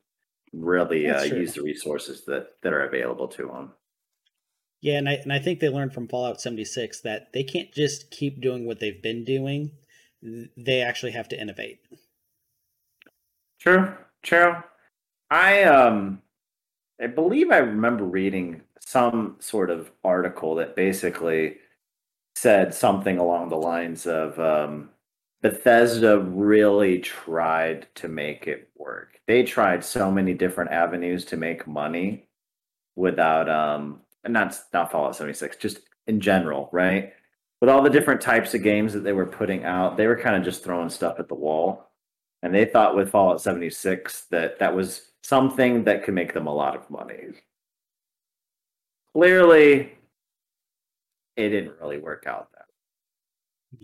C: really uh, use the resources that that are available to them.
A: Yeah, and I and I think they learned from Fallout 76 that they can't just keep doing what they've been doing. They actually have to innovate.
C: True, true. I um I believe I remember reading some sort of article that basically said something along the lines of um, Bethesda really tried to make it work. They tried so many different avenues to make money without um not not Fallout 76, just in general, right? With all the different types of games that they were putting out, they were kind of just throwing stuff at the wall. And they thought with Fallout 76 that that was something that could make them a lot of money. Clearly, it didn't really work out that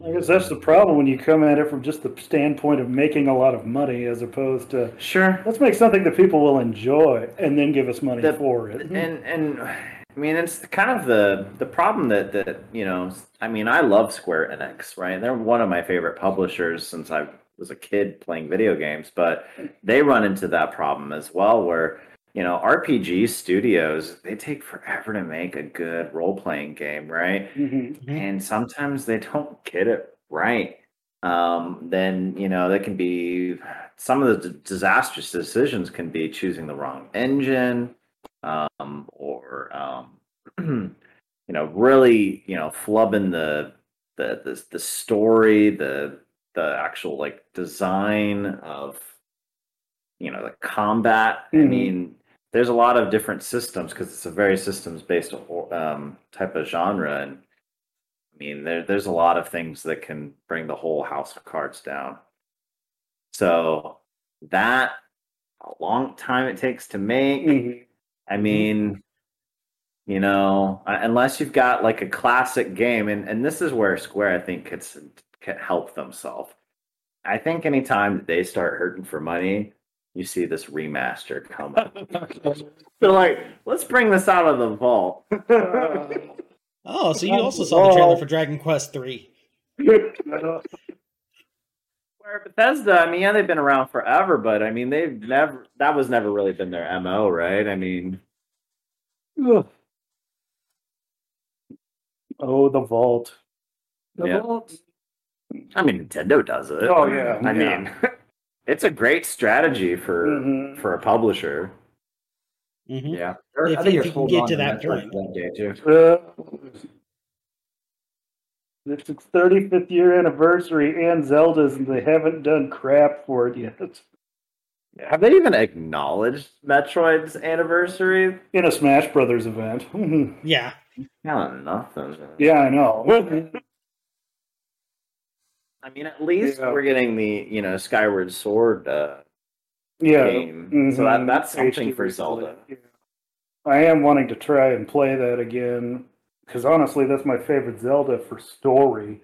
B: I guess that's the problem when you come at it from just the standpoint of making a lot of money as opposed to
C: Sure.
B: let's make something that people will enjoy and then give us money
C: The-
B: for it.
C: and and I mean it's kind of the the problem that that you know I mean I love Square Enix right they're one of my favorite publishers since I was a kid playing video games but they run into that problem as well where you know RPG studios they take forever to make a good role playing game right?
B: Mhm.
C: and sometimes they don't get it right. Um, then you know that can be some of the d- disastrous decisions can be choosing the wrong engine um, or um, you know really you know flubbing the the the, the story the the actual like design of you know the combat i
B: Mhm.
C: mean there's a lot of different systems because it's a very systems based um, type of genre and I mean, there, there's a lot of things that can bring the whole house of cards down. So that a long time it takes to make.
B: Mhm.
C: I mean, you know, uh, unless you've got like a classic game, and, and this is where Square I think could, s- could help themselves. I think anytime they start hurting for money, you see this remaster come up. They're like, let's bring this out of the vault.
A: Oh, so you also saw the trailer for Dragon Quest Three.
C: Where Bethesda, I mean, yeah, they've been around forever, but I mean, they've never, that was never really been their MO, right? I mean,
B: oh, the vault.
D: The
C: Yeah.
D: vault.
C: I mean, Nintendo does it.
B: Oh, yeah,
C: I
B: yeah.
C: mean, it's a great strategy for
B: Mhm.
C: for a publisher.
A: hmm
D: Yeah,
A: If-
D: I think
A: if
D: you're
A: you can get to that point.
D: that day too.
B: Uh, it's its 35th year anniversary and Zelda's, and they haven't done crap for it yet.
C: Have they even acknowledged Metroid's anniversary?
B: In a Smash Brothers event.
A: Yeah.
C: Yeah, nothing.
B: yeah, I know.
C: I mean, at least
B: Yeah.
C: we're getting the you know Skyward Sword uh,
B: yeah.
C: game, so that that's something
B: HD
C: for. Zelda.
B: Yeah. I am wanting to try and play that again because honestly, that's my favorite Zelda for story.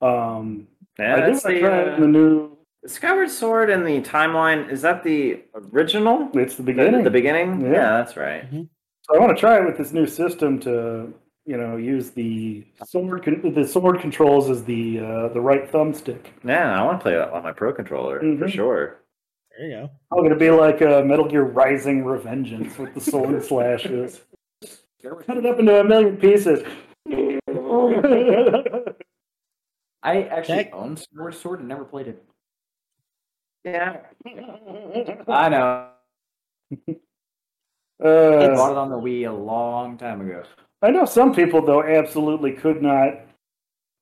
B: Um,
C: Yeah,
B: I do want to
C: the,
B: try it
C: uh,
B: in the new.
C: Skyward Sword and the timeline is that the original?
B: It's the
C: The-
B: beginning.
C: The, beginning?
B: Yeah.
C: Yeah. that's right.
B: So I want to try it with this new system to, you know, use the sword con- the sword controls as the uh, the right thumbstick.
C: Yeah, I want to play that on my Pro controller for
B: Mhm.
C: sure.
A: There you go.
B: I'm gonna be like uh, Metal Gear Rising Revengeance with the sword slashes. Cut it up into a million pieces.
D: I actually
A: That-
D: own Sword Sword and never played it.
C: Yeah.
D: I know. I
B: Uh,
D: bought it on the Wii a long time ago.
B: I know some people though absolutely could not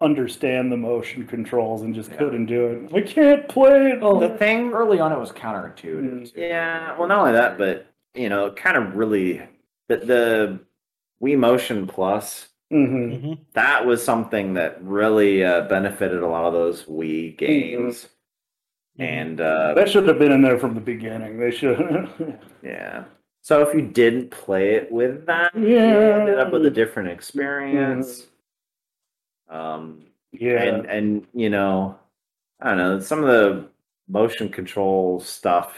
B: understand the motion controls and just
D: Yeah.
B: couldn't do it. I can't play it.
D: Well,
C: The thing
D: Early on, it was counterintuitive.
C: Yeah, well, not only that, but you know, kind of really the, the Wii Motion Plus.
B: hmm
A: hmm
C: That was something that really uh, benefited a lot of those Wii games, and uh,
B: That should have been in there from the beginning. They should.
C: yeah. So if you didn't play it with that, you
B: Yeah.
C: ended up with a different experience. Um,
B: yeah.
C: and and you know, I don't know, some of the motion control stuff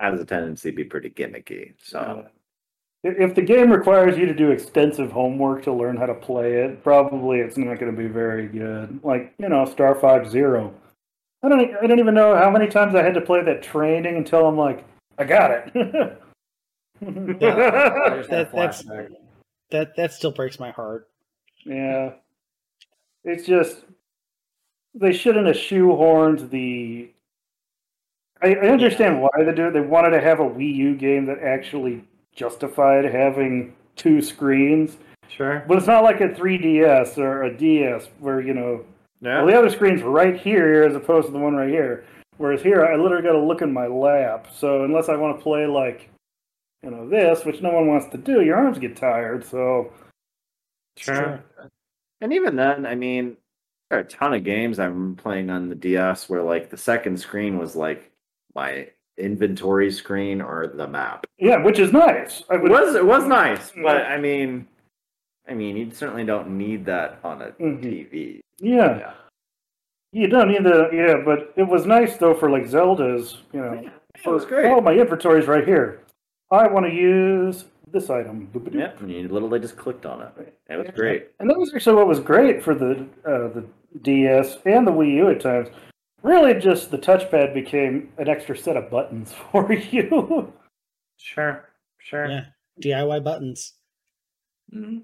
C: has a tendency to be pretty gimmicky. So.
B: If if the game requires you to do extensive homework to learn how to play it, probably it's not going to be very good. Like you know, Star Fox Zero. I don't. I don't even know how many times I had to play that training until I'm like, I got it.
D: There's
A: That- that's- That that still breaks my heart.
B: yeah, it's just they shouldn't have shoehorned the. I, I understand why they do it. They wanted to have a Wii U game that actually justified having two screens.
C: Sure.
B: But it's not like a 3DS or a DS where, you know,
C: Yeah.
B: well, the other screen's right here as opposed to the one right here. Whereas here, I literally got to look in my lap. So unless I want to play like, you know, this, which no one wants to do, your arms get tired. So
C: Sure. And even then, I mean, there are a ton of games I'm playing on the DS where like the second screen was like my inventory screen or the map.
B: yeah, which is nice. I
C: It was it was nice, but I mean, I mean, you certainly don't need that on a
B: Mhm.
C: TV.
B: yeah,
C: Yeah.
B: you don't need the yeah, but it was nice though for like Zelda's. You know,
C: It was great.
B: Oh, my inventory's right here. I want to use this item. Boop-a-doop.
C: Yeah, and you literally just clicked on it. It was great.
B: And that was actually what was great for the uh, the DS and the Wii U at times. Really, just the touchpad became an extra set of buttons for you.
C: Sure, sure.
A: Yeah. DIY buttons.
D: Mhm.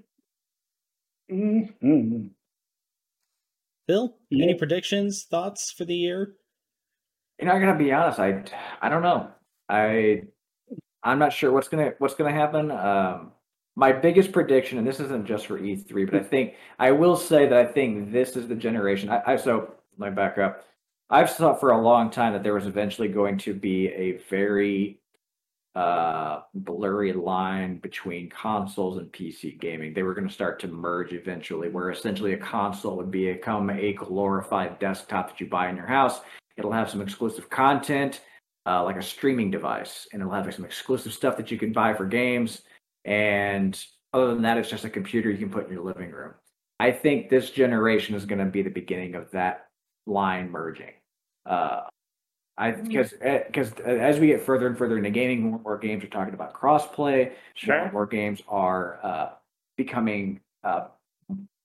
B: Mhm.
A: Bill,
B: Yeah.
A: any predictions, thoughts for the year?
D: You know, I gotta be honest. I I don't know. I I'm not sure what's gonna what's gonna happen. Um, my biggest prediction, and this isn't just for E3, but I think I will say that I think this is the generation. I, I so let me back up. I've thought for a long time that there was eventually going to be a very uh, blurry line between consoles and PC gaming. They were going to start to merge eventually, where essentially a console would become a glorified desktop that you buy in your house. It'll have some exclusive content, uh, like a streaming device, and it'll have like, some exclusive stuff that you can buy for games. And other than that, it's just a computer you can put in your living room. I think this generation is going to be the beginning of that line merging. Uh, I because because as we get further and further into gaming, more and more games are talking about crossplay. More and more games are uh, becoming. Uh,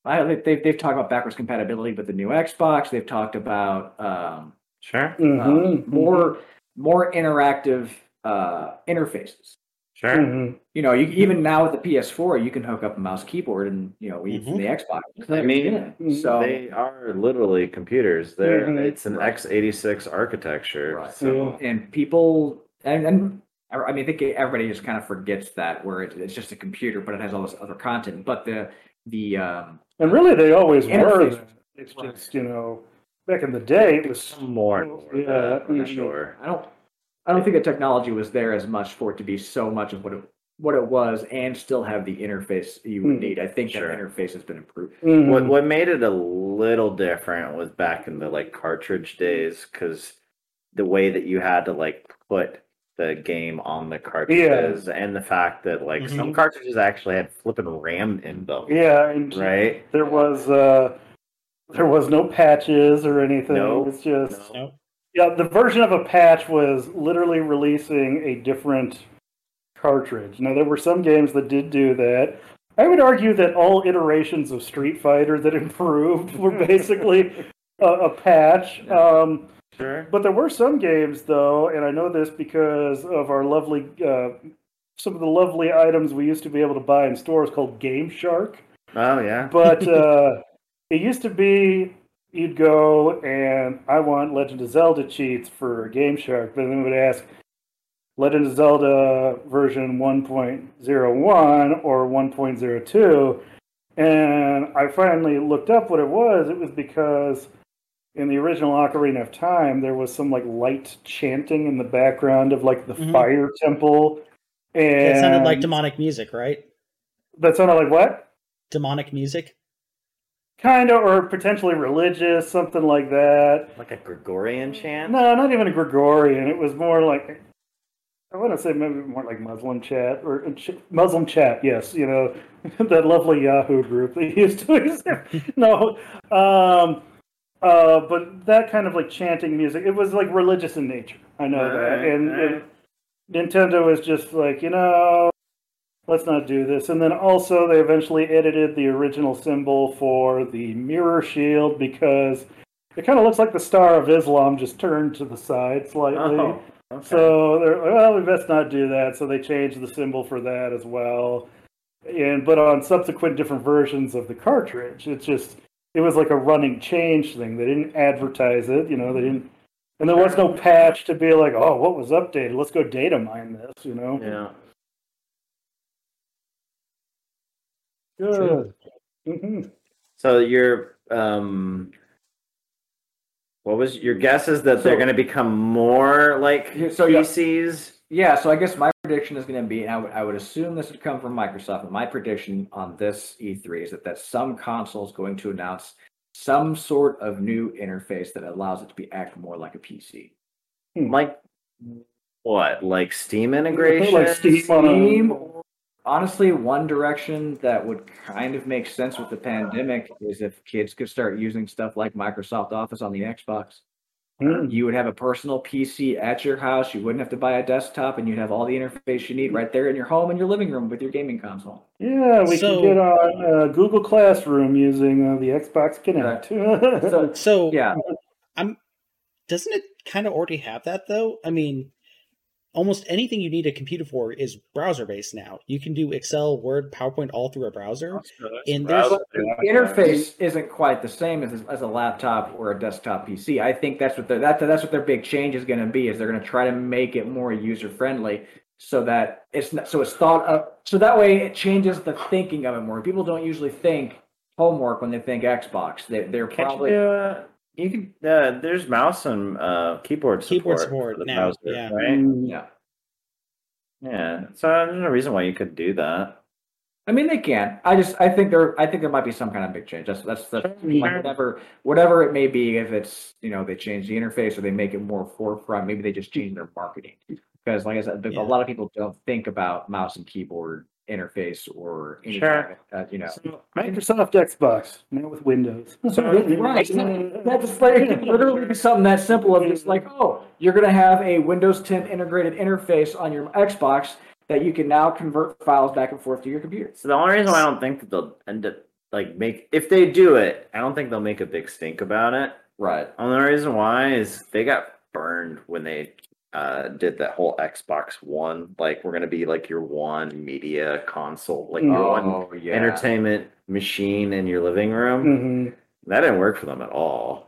D: I, they've they've talked about backwards compatibility with the new Xbox. They've talked about um,
C: Sure,
B: Mhm.
D: um, more more interactive uh, interfaces.
C: sure.
B: Mhm.
D: You know, you even now with the PS4, you can hook up a mouse keyboard and you know even
A: Mhm.
D: the Xbox.
C: I mean,
B: Mhm.
D: so
C: they are literally computers. They're
B: Mhm.
C: it's an x86 architecture.
D: Right.
C: So
D: and people and and I mean, I think everybody just kind of forgets that where it, it's just a computer, but it has all this other content. But the the um,
B: And really, they always were.
D: Interface.
B: that. It's just you know, back in the day, it was
C: some more and more.
B: Yeah,
C: Yeah, for
B: mhm.
C: sure.
D: I don't I don't think the technology was there as much for it to be so much of what it what it was and still have the interface you would
B: Mhm.
D: need. I think
C: Sure.
D: that interface has been improved.
B: Mhm.
C: What what made it a little different was back in the like cartridge days because the way that you had to like put the game on the cartridges and the fact that like some
B: Mhm.
C: cartridges actually had flipping RAM in them.
B: yeah, and
C: Right?
B: there was uh, there was no patches or anything.
C: No,
B: it was just
C: No.
A: No.
B: yeah. The version of a patch was literally releasing a different cartridge. Now there were some games that did do that. I would argue that all iterations of Street Fighter that improved were basically a, a patch. Um,
C: Sure.
B: But there were some games, though, and I know this because of our lovely, uh, some of the lovely items we used to be able to buy in stores called Game Shark.
C: Oh yeah.
B: But uh, it used to be you'd go and I want Legend of Zelda cheats for Game Shark, but then would ask Legend of Zelda version 1.01 or 1.02. And I finally looked up what it was. It was because in the original Ocarina of Time, there was some like light chanting in the background of like the
A: Mhm.
B: fire temple. And
A: It sounded like demonic music, right?
B: that sounded like what?
A: Demonic music.
B: Kind of, or potentially religious, something like that.
C: Like a Gregorian chant.
B: No, not even a Gregorian. It was more like I want to say maybe more like Muslim chat or uh, Muslim chat. Yes, you know that lovely Yahoo group that used to exist. no, um, uh, but that kind of like chanting music. It was like religious in nature. I know that, and,
C: alright.
B: and Nintendo was just like you know. Let's not do this. And then also, they eventually edited the original symbol for the mirror shield because it kind of looks like the Star of Islam just turned to the side slightly.
C: Oh, okay.
B: So they're like, well, we best not do that. So they changed the symbol for that as well. And but on subsequent different versions of the cartridge, it's just it was like a running change thing. They didn't advertise it, you know. They didn't, and there was no patch to be like, oh, what was updated? Let's go data mine this, you know.
C: yeah.
B: Good. Mhm.
C: So your um, what was your guess? Is that they're going to become more like
D: so yeah.
C: PCs?
D: Yeah, so I guess my prediction is going to be, and I would, I would assume this would come from Microsoft, but my prediction on this E3 is that, that some console is going to announce some sort of new interface that allows it to be act more like a PC.
C: Like what? Like Steam integration?
B: Like Steam on a-
D: Steam, honestly, one direction that would kind of make sense with the pandemic is if kids could start using stuff like Microsoft Office on the Xbox.
B: Mm.
D: You would have a personal PC at your house. You wouldn't have to buy a desktop, and you'd have all the interface you need right there in your home in your living room with your gaming console.
B: Yeah, we
A: So-
B: can get on uh, Google Classroom using uh, the Xbox Kinect.
D: So,
A: So
D: yeah, I'm.
A: doesn't it kind of already have that though? I mean, almost anything you need a computer for is browser based now. You can do Excel, Word, PowerPoint all through a browser. And there's
D: the interface isn't quite the same as, as a laptop or a desktop PC. I think that's what the, that, that's what their big change is going to be. Is they're going to try to make it more user friendly so that it's not, so it's thought of so that way it changes the thinking of it more. People don't usually think homework when they think Xbox. They, they're
C: Can't
D: probably
C: you do, uh, you can. Uh, there's mouse and uh, keyboard support.
A: Keyboard support
C: for the
A: now,
C: browser,
A: yeah.
C: Right.
B: Mm.
D: yeah.
C: Yeah. So there's no reason why you could do that.
D: I mean, they can. I just, I think there, I think there might be some kind of big change. That's, that's, that's
C: Sure.
D: like whatever, whatever it may be. If it's, you know, they change the interface or they make it more forefront, maybe they just change their marketing. Because, like I said,
A: Yeah.
D: a lot of people don't think about mouse and keyboard interface or any
C: Sure.
D: kind of, uh, you know.
B: So, Microsoft Xbox now with Windows.
D: So, Right. That's like it could literally be something that simple of just like, oh, you're gonna have a Windows 10 integrated interface on your Xbox that you can now convert files back and forth to your computer.
C: So the only reason why I don't think that they'll end up like make if they do it, I don't think they'll make a big stink about it.
D: Right.
C: Only reason why is they got burned when they uh, did that whole Xbox One. Like we're gonna be like your one media console, like your one
D: Oh, yeah.
C: entertainment machine in your living room.
B: Mhm.
C: That didn't work for them at all.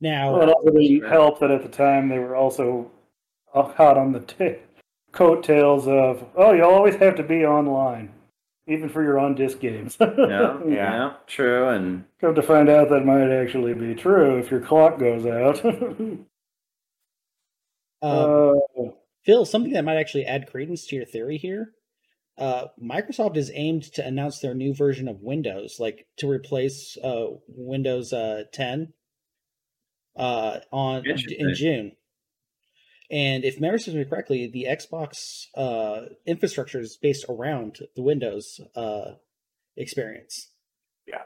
A: now
B: Well, it also didn't help that at the time they were also hot on the t- coattails of, oh, you always have to be online, even for your on disc games.
C: Yeah, yeah, true. And
B: Come to find out that might actually be true if your clock goes out.
A: uh,
B: uh,
A: Phil, something that might actually add credence to your theory here. Uh, Microsoft is aimed to announce their new version of Windows, like to replace uh, Windows uh, 10 uh, on in June. And if memory serves me correctly, the Xbox uh, infrastructure is based around the Windows uh, experience.
D: Yeah.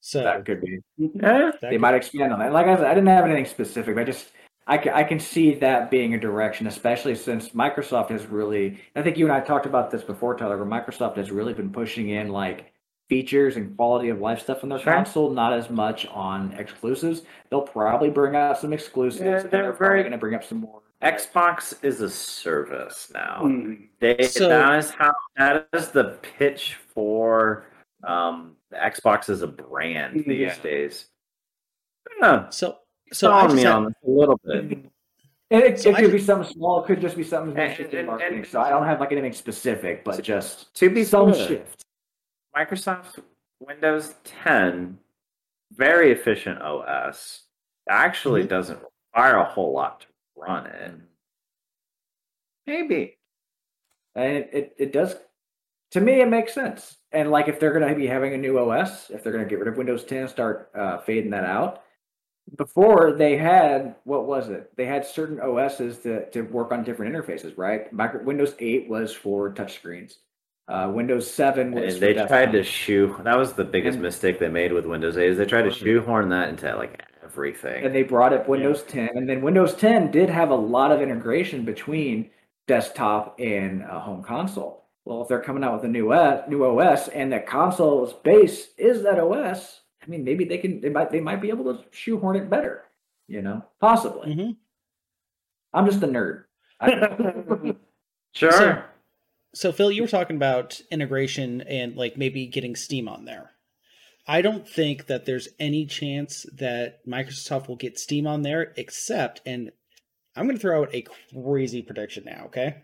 A: So
D: That could be.
C: yeah,
A: that
D: they
A: could-
D: might expand on that. Like I said, I didn't have anything specific, but I just I can, I can see that being a direction, especially since Microsoft has really. I think you and I talked about this before, Tyler. Where Microsoft has really been pushing in like features and quality of life stuff on their
C: Sure.
D: console, not as much on exclusives. They'll probably bring out some exclusives.
C: Yeah, they're
D: they're probably
C: very-
D: going to bring up some more.
C: Xbox is a service now.
B: mm,
C: They
A: So-
C: that is how that is the pitch for um the Xbox as a brand these
B: Yeah.
C: days. Yeah,
A: so so I
C: selling
A: just
C: me
A: had-
C: on this a little bit.
D: And it,
A: So
D: it could
A: ju-
D: be something small. It could just be something
C: And-
D: shift in
C: and-
D: marketing.
C: and-
D: so I don't have like anything specific, but just
C: To be
D: some
C: fair,
D: shift.
C: Microsoft Windows 10, very efficient OS, actually
A: Mhm.
C: doesn't require a whole lot to run it. Maybe.
D: And it, it, it does, to me, it makes sense. And like if they're going to be having a new OS, if they're going to get rid of Windows 10, start uh, fading that out. Before they had, what was it? They had certain OSs to, to work on different interfaces, right? Micro, Windows 8 was for touchscreens. Uh, Windows 7 was
C: And they tried to shoe. That was the biggest
D: And-
C: mistake they made with Windows 8. Is they tried to shoehorn that into like everything.
D: and they brought up Windows 10, and then Windows 10 did have a lot of integration between desktop and uh, home console. Well, if they're coming out with a new OS, new OS, and the console's base is that OS, I mean, maybe they can, they might, they might be able to shoehorn it better. You know, possibly.
A: Mhm.
D: I'm just a nerd. I-
C: sure.
A: So- So Phil, you were talking about integration and like maybe getting Steam on there. I don't think that there's any chance that Microsoft will get Steam on there, except, and I'm going to throw out a crazy prediction now. Okay,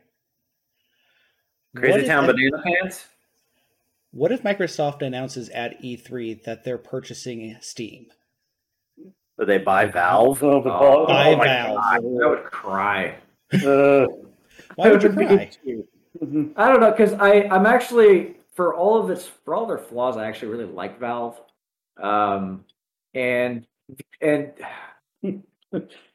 C: Crazy
A: What
C: Town Banana Pants?
A: What if Microsoft announces at E3 that they're purchasing Steam?
C: But they buy Valve.
B: So the
D: Oh,
B: ball-
A: Buy
D: my
A: Valve.
D: God, I would cry.
B: uh,
A: Why would you cry?
B: mhm.
D: I don't know because I I'm actually for all of its for all their flaws I actually really like Valve, um, and and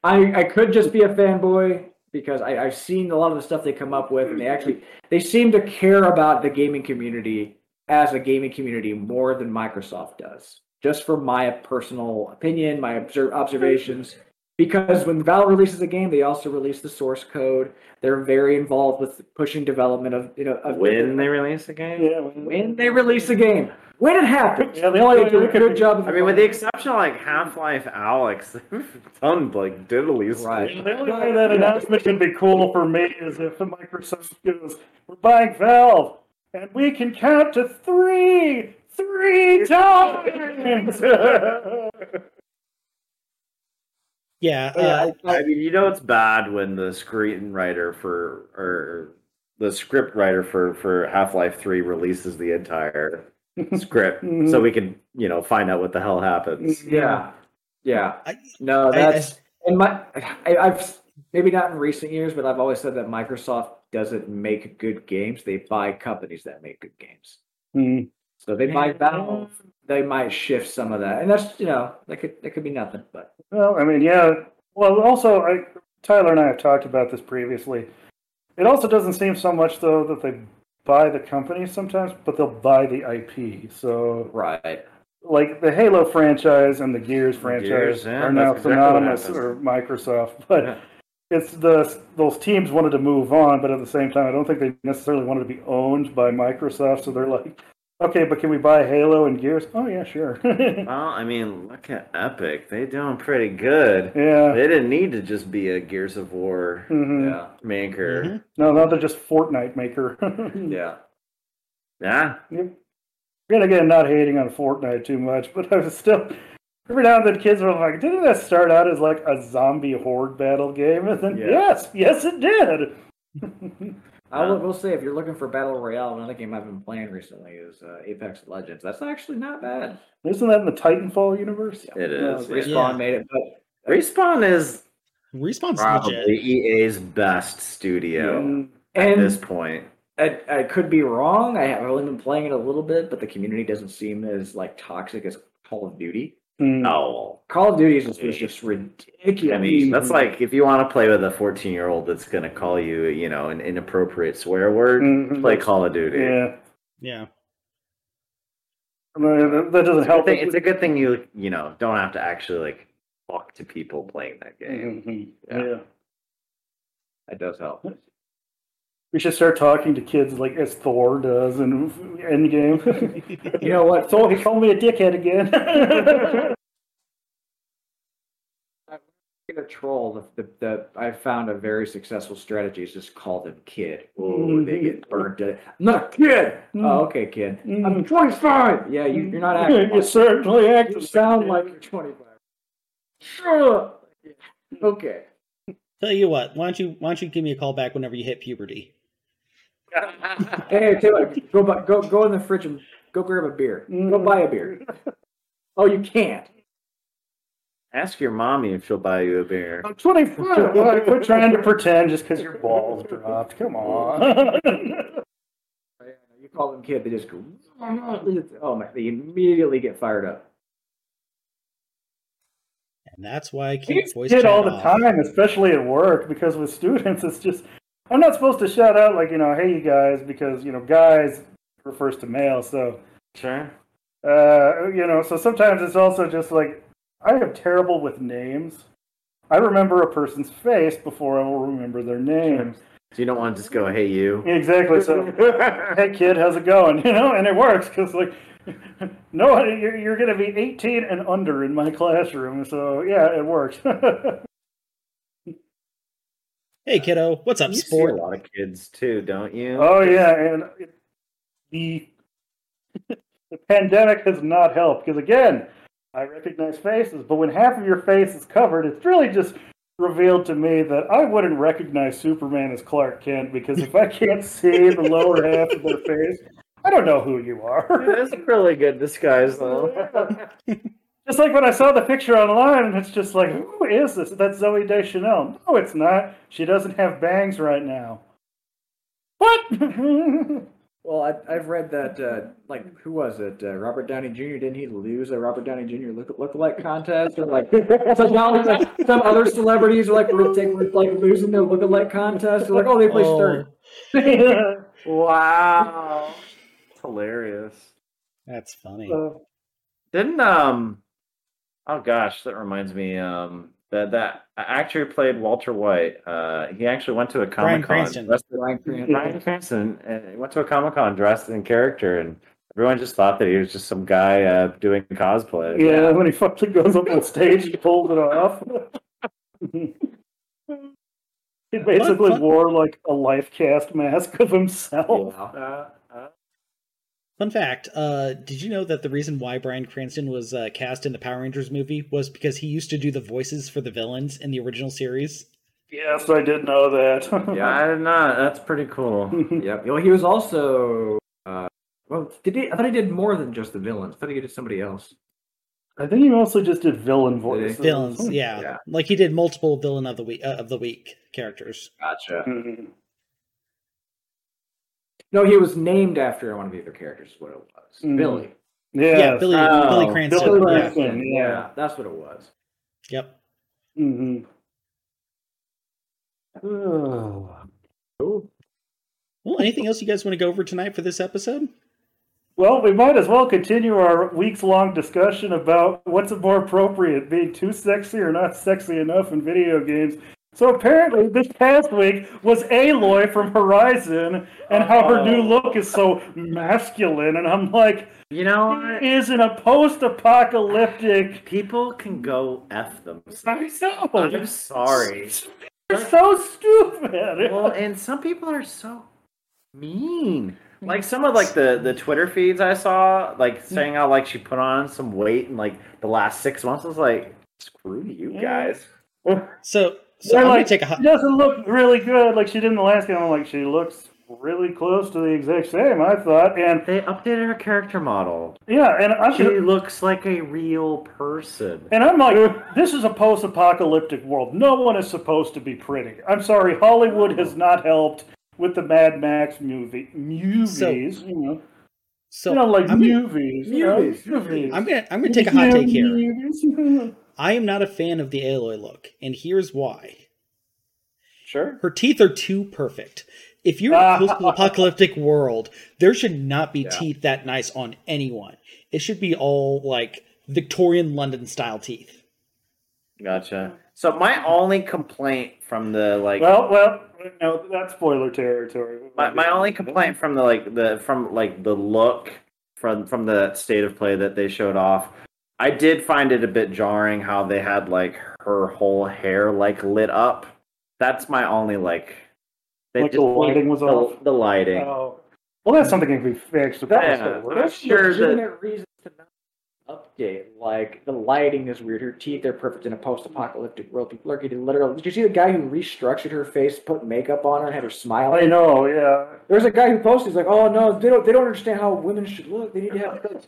D: I I could just be a fanboy because I I've seen a lot of the stuff they come up with and they actually they seem to care about the gaming community as a gaming community more than Microsoft does. Just from my personal opinion, my obser- observations. Because when Valve releases a game, they also release the source code. They're very involved with pushing development of you know of
C: When they release the game?
B: yeah,
D: when they release a game, when it happens.
B: Yeah, the only
D: do a good job. Of
C: I mean, with the exception of like Half Life Alyx, they've done like diddly
D: Right.
C: stuff.
B: The only way that announcement can be cool for me is if Microsoft goes, "We're buying Valve, and we can count to three, three times."
A: Yeah,
D: Yeah,
A: uh,
D: I-
C: I mean, you know, it's bad when the screenwriter for or the script writer for for Half Life Three releases the entire script,
B: Mhm.
C: so we can you know find out what the hell happens.
D: yeah, yeah.
A: I-
D: no,
A: I- I-
D: that's and my. I, I've maybe not in recent years, but I've always said that Microsoft doesn't make good games; they buy companies that make good games.
B: Hmm.
D: So they buy Valve, they might shift some of that, and that's you know that could that could be nothing, but
B: Well, I mean, yeah. Well, also, I, Tyler and I have talked about this previously. It also doesn't seem so much though that they buy the company sometimes, but they'll buy the IP. So,
D: right.
B: like the Halo franchise and the Gears franchise
C: Gears, yeah,
B: are now
C: that's exactly
B: synonymous
C: happens.
B: or Microsoft, but
C: Yeah.
B: It's the those teams wanted to move on, but at the same time, I don't think they necessarily wanted to be owned by Microsoft. So they're like, okay, but can we buy Halo and Gears? Oh yeah, sure.
C: Well, I mean, look at Epic; they're doing pretty good.
B: yeah.
C: They didn't need to just be a Gears of War
B: hmm
D: Yeah.
C: maker.
A: Mhm.
B: No, no, they're just Fortnite maker.
D: Yeah.
C: Yeah,
B: Yep. And again, not hating on Fortnite too much, but I was still every now and then kids were like, "Didn't that start out as like a zombie horde battle game?" And then
D: Yeah.
B: yes, yes, it did.
D: I will, will say, if you're looking for battle royale, another game I've been playing recently is uh, Apex Legends. That's actually not bad.
B: Isn't that in the Titanfall universe?
C: it
B: Yeah,
C: is.
B: Respawn
D: Respawn
A: Yeah.
D: made it, but
C: Respawn is
A: Respawn's
C: probably
A: legit.
C: EA's best studio
B: Mm,
C: at
D: and
C: this point.
D: I, I could be wrong. I have only been playing it a little bit, but the community doesn't seem as like toxic as Call of Duty.
B: Mm.
C: Oh,
D: Call of Duty is just, is just ridiculous.
C: I mean, that's like if you want to play with a 14 year old that's going to call you, you know, an inappropriate swear word,
B: Mhm.
C: play Call of Duty.
B: Yeah,
A: Yeah.
B: I mean, that, that doesn't
C: It's a,
B: help.
C: good thing, it's a good thing you, you know, don't have to actually like talk to people playing that game.
B: Mhm.
C: Yeah.
B: yeah.
D: that does help.
B: We should start talking to kids like as Thor does in Endgame.
D: You know what?
B: Thor, he called me a dickhead again.
D: In a troll, the, the, the I found a very successful strategy is just call them kid. Oh,
B: Mm-hmm.
D: they get burned to I'm not a kid.
B: Mm.
D: Oh, okay, kid.
B: Mm.
D: I'm 25. Yeah, you, you're not acting.
B: you
D: like-
B: certainly act.
D: You sound like you're 25. Sure. Okay.
A: Tell you what, why don't you why don't you give me a call back whenever you hit puberty?
D: Hey, tell you what, go buy, go go in the fridge and go grab a beer. Go
B: Mm.
D: buy a beer. Oh, you can't.
C: Ask your mommy if she'll buy you a beer.
B: I'm 25. Well, Quit trying to pretend just because your balls dropped. Come on.
D: You call them kid, they just go. Oh my! They immediately get fired up.
A: And that's why I keep
B: Kids
A: voice
B: did all the
A: off.
B: time, especially at work, because with students, it's just I'm not supposed to shout out like you know, hey you guys, because you know, guys refers to male, so
C: Sure.
B: uh, you know, so sometimes it's also just like I am terrible with names. I remember a person's face before I will remember their name.
C: So you don't want to just go, hey, you.
B: Exactly. So, hey kid, how's it going? You know, and it works because like, no, you're, you're going to be 18 and under in my classroom. So yeah, it works.
A: Hey kiddo, what's up,
C: You see a lot of kids too, don't you?
B: oh yeah, and it, the the pandemic has not helped because again, I recognize faces, but when half of your face is covered, it's really just revealed to me that I wouldn't recognize Superman as Clark Kent because if I can't see the lower half of their face, I don't know who you are.
C: That's a really good disguise, though.
B: Just like when I saw the picture online, and it's just like, who is this? That's Zooey Deschanel. No, it's not. She doesn't have bangs right now. What?
D: Well, I, I've read that, uh, like, who was it? Uh, Robert Downey Jr. Didn't he lose a Robert Downey Jr. look lookalike contest, or like some, like, some other celebrities are like were take, like losing their lookalike contest? They're like, oh, they placed
A: Oh,
D: third.
C: wow. Hilarious.
A: That's funny.
B: Uh,
C: Didn't um oh gosh, that reminds me, um that that actor who played Walter White, uh he actually went to a Comic Con
A: Cranston.
C: dressed
D: Bryan Cranston.
C: Bryan Cranston and he went to a Comic Con dressed in character and everyone just thought that he was just some guy uh doing cosplay.
B: yeah, when he fucking goes up on stage, he pulls it off. he basically
A: fun-
B: wore like a life cast mask of himself.
D: Yeah.
C: Uh,
A: Fun fact: uh, Did you know that the reason why Bryan Cranston was uh, cast in the Power Rangers movie was because he used to do the voices for the villains in the original series?
B: Yes, I did know that.
C: yeah, I did not. That's pretty cool.
D: Yep. Well, he was also. Uh, well, did he? I thought he did more than just the villains. I thought he did somebody else.
B: I think he mostly just did villain voices.
A: Villains, yeah.
D: Yeah.
A: Like he did multiple villain of the week uh, of the week characters.
D: Gotcha.
B: Mhm.
D: No, he was named after one of the other characters. Is what it was.
B: Mm.
D: Billy.
B: Yeah,
A: Yeah, Billy
C: Oh,
A: Billy Cranston.
B: Billy
A: yeah.
B: Cranston. yeah.
D: that's what it was.
A: Yep.
B: hmm Oh.
A: Well, anything else you guys want to go over tonight for this episode?
B: Well, we might as well continue our weeks long discussion about what's more appropriate, being too sexy or not sexy enough in video games. So apparently, this past week was Aloy from Horizon, and how her new oh. look is so masculine. And I'm like,
C: You know what?
B: she is in a post apocalyptic.
C: People can go F themselves.
B: I know.
C: I'm sorry.
B: They're so stupid.
C: well, and some people are so mean. Like some of like the the Twitter feeds I saw, like saying how like she put on some weight in like the last six months. I was like, screw you guys.
A: So, so
B: They're
A: I'm
B: like,
A: gonna take a hot.
B: She doesn't look really good like she did in the last game. I'm like, she looks really close to the exact same, I thought. And
C: They updated her character model.
B: yeah, and I'm
C: She looks like a real person.
B: and I'm like, this is a post-apocalyptic world. No one is supposed to be pretty. I'm sorry, Hollywood has not helped with the Mad Max movie movies. you know,
A: So
B: you know, like
A: I'm,
B: movies. you know,
D: Movies.
B: movies.
A: I'm gonna I'm gonna take a hot take here.
B: Movies.
A: I am not a fan of the Aloy look, and here's why.
C: Sure.
A: Her teeth are too perfect. If you're in a post-apocalyptic world, there should not be
D: Yeah.
A: teeth that nice on anyone. It should be all like Victorian London style teeth.
C: Gotcha. So my only complaint from the like
B: Well, well, no, that's spoiler territory.
C: my, my only complaint from the like the from like the look from from the state of play that they showed off i did find it a bit jarring how they had like her whole hair like lit up that's my only like
B: Like the lighting was
C: the,
B: off?
C: the lighting
B: Oh. Well, that's something that can be fixed.
C: Yeah,
B: That's
C: sure that
D: reasons to not update. Like the lighting is weird. Her teeth are perfect in a post-apocalyptic world. People are getting literal. Did you see the guy who restructured her face, put makeup on her, and had her smile?
B: I know, yeah.
D: There's a guy who posted, he's like, "Oh no, they don't. They don't understand how women should look. They need to have."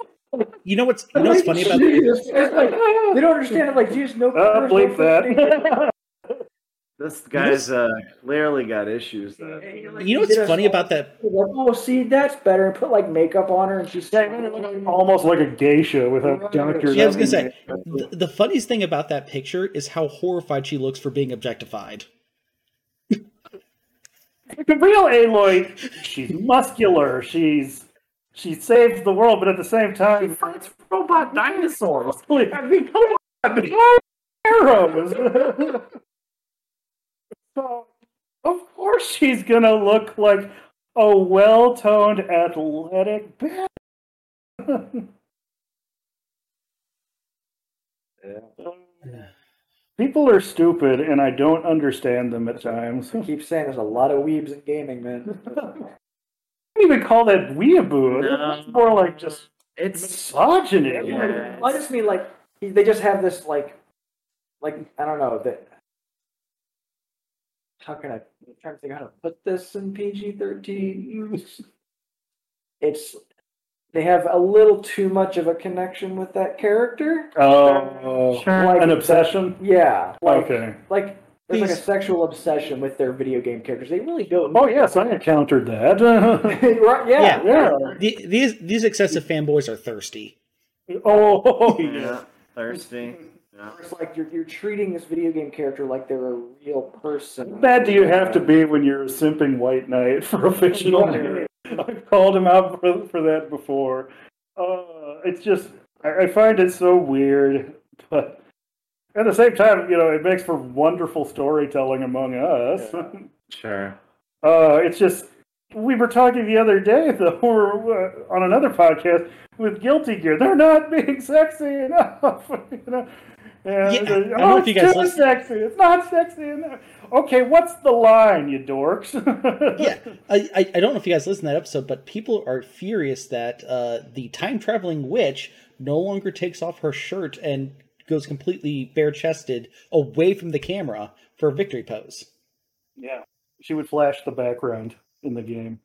A: You know what's you know what's funny about
D: Jesus. It's like, they don't understand. I'm like, Jesus, no.
B: Uh,
D: there's no
B: bleep that.
C: this guy's uh clearly got issues then
A: you know what's funny about that
D: Like, oh, see, that's better. Put like makeup on her, and she's
B: Almost like a geisha with a doctor.
A: Yeah, I was gonna say the, the funniest thing about that picture is how horrified she looks for being objectified.
B: The real Aloy, she's muscular. She's she saves the world, but at the same time, she
C: fights robot dinosaurs
B: I mean, come on, arrows. so, of course, she's gonna look like a well-toned, athletic bad. People are stupid, and I don't understand them at times.
D: I keep saying there's a lot of weebs in gaming, man.
B: I don't even call that weeaboo. It's more like just
C: it's
B: misogyny.
C: Yeah.
D: I just mean like they just have this like, like I don't know that. How can I? I'm trying to think how to put this in PG thirteen. it's they have a little too much of a connection with that character.
B: Oh,
D: Like-
B: an obsession.
D: Yeah, like
B: Okay.
D: like there's like a
A: These-
D: sexual obsession with their video game characters. They really don't.
B: Oh yes, I encountered that.
D: right, yeah,
A: Yeah.
B: yeah.
A: The, these these excessive fanboys are thirsty.
B: Oh
C: Yeah.
B: yeah.
C: Thirsty. Yeah.
D: It's like you're you're treating this video game character like they're a real person.
B: How bad do you have to be when you're a simping white knight for a fictional name? I've called him out for, for that before. Uh, it's just I, I find it so weird, but at the same time, you know, it makes for wonderful storytelling among us.
C: Sure.
B: Uh, it's just we were talking the other day though we're, uh, on another podcast with Guilty Gear. They're not being sexy enough, you know. And
A: Yeah, don't
B: oh, it's
A: guys
B: too
A: listen-
B: sexy. It's not sexy enough. Okay, what's the line, you dorks?
A: Yeah, I, I I don't know if you guys listened to that episode, but people are furious that uh, the time traveling witch no longer takes off her shirt and goes completely bare chested away from the camera for a victory pose.
B: yeah. She would flash the background in the game.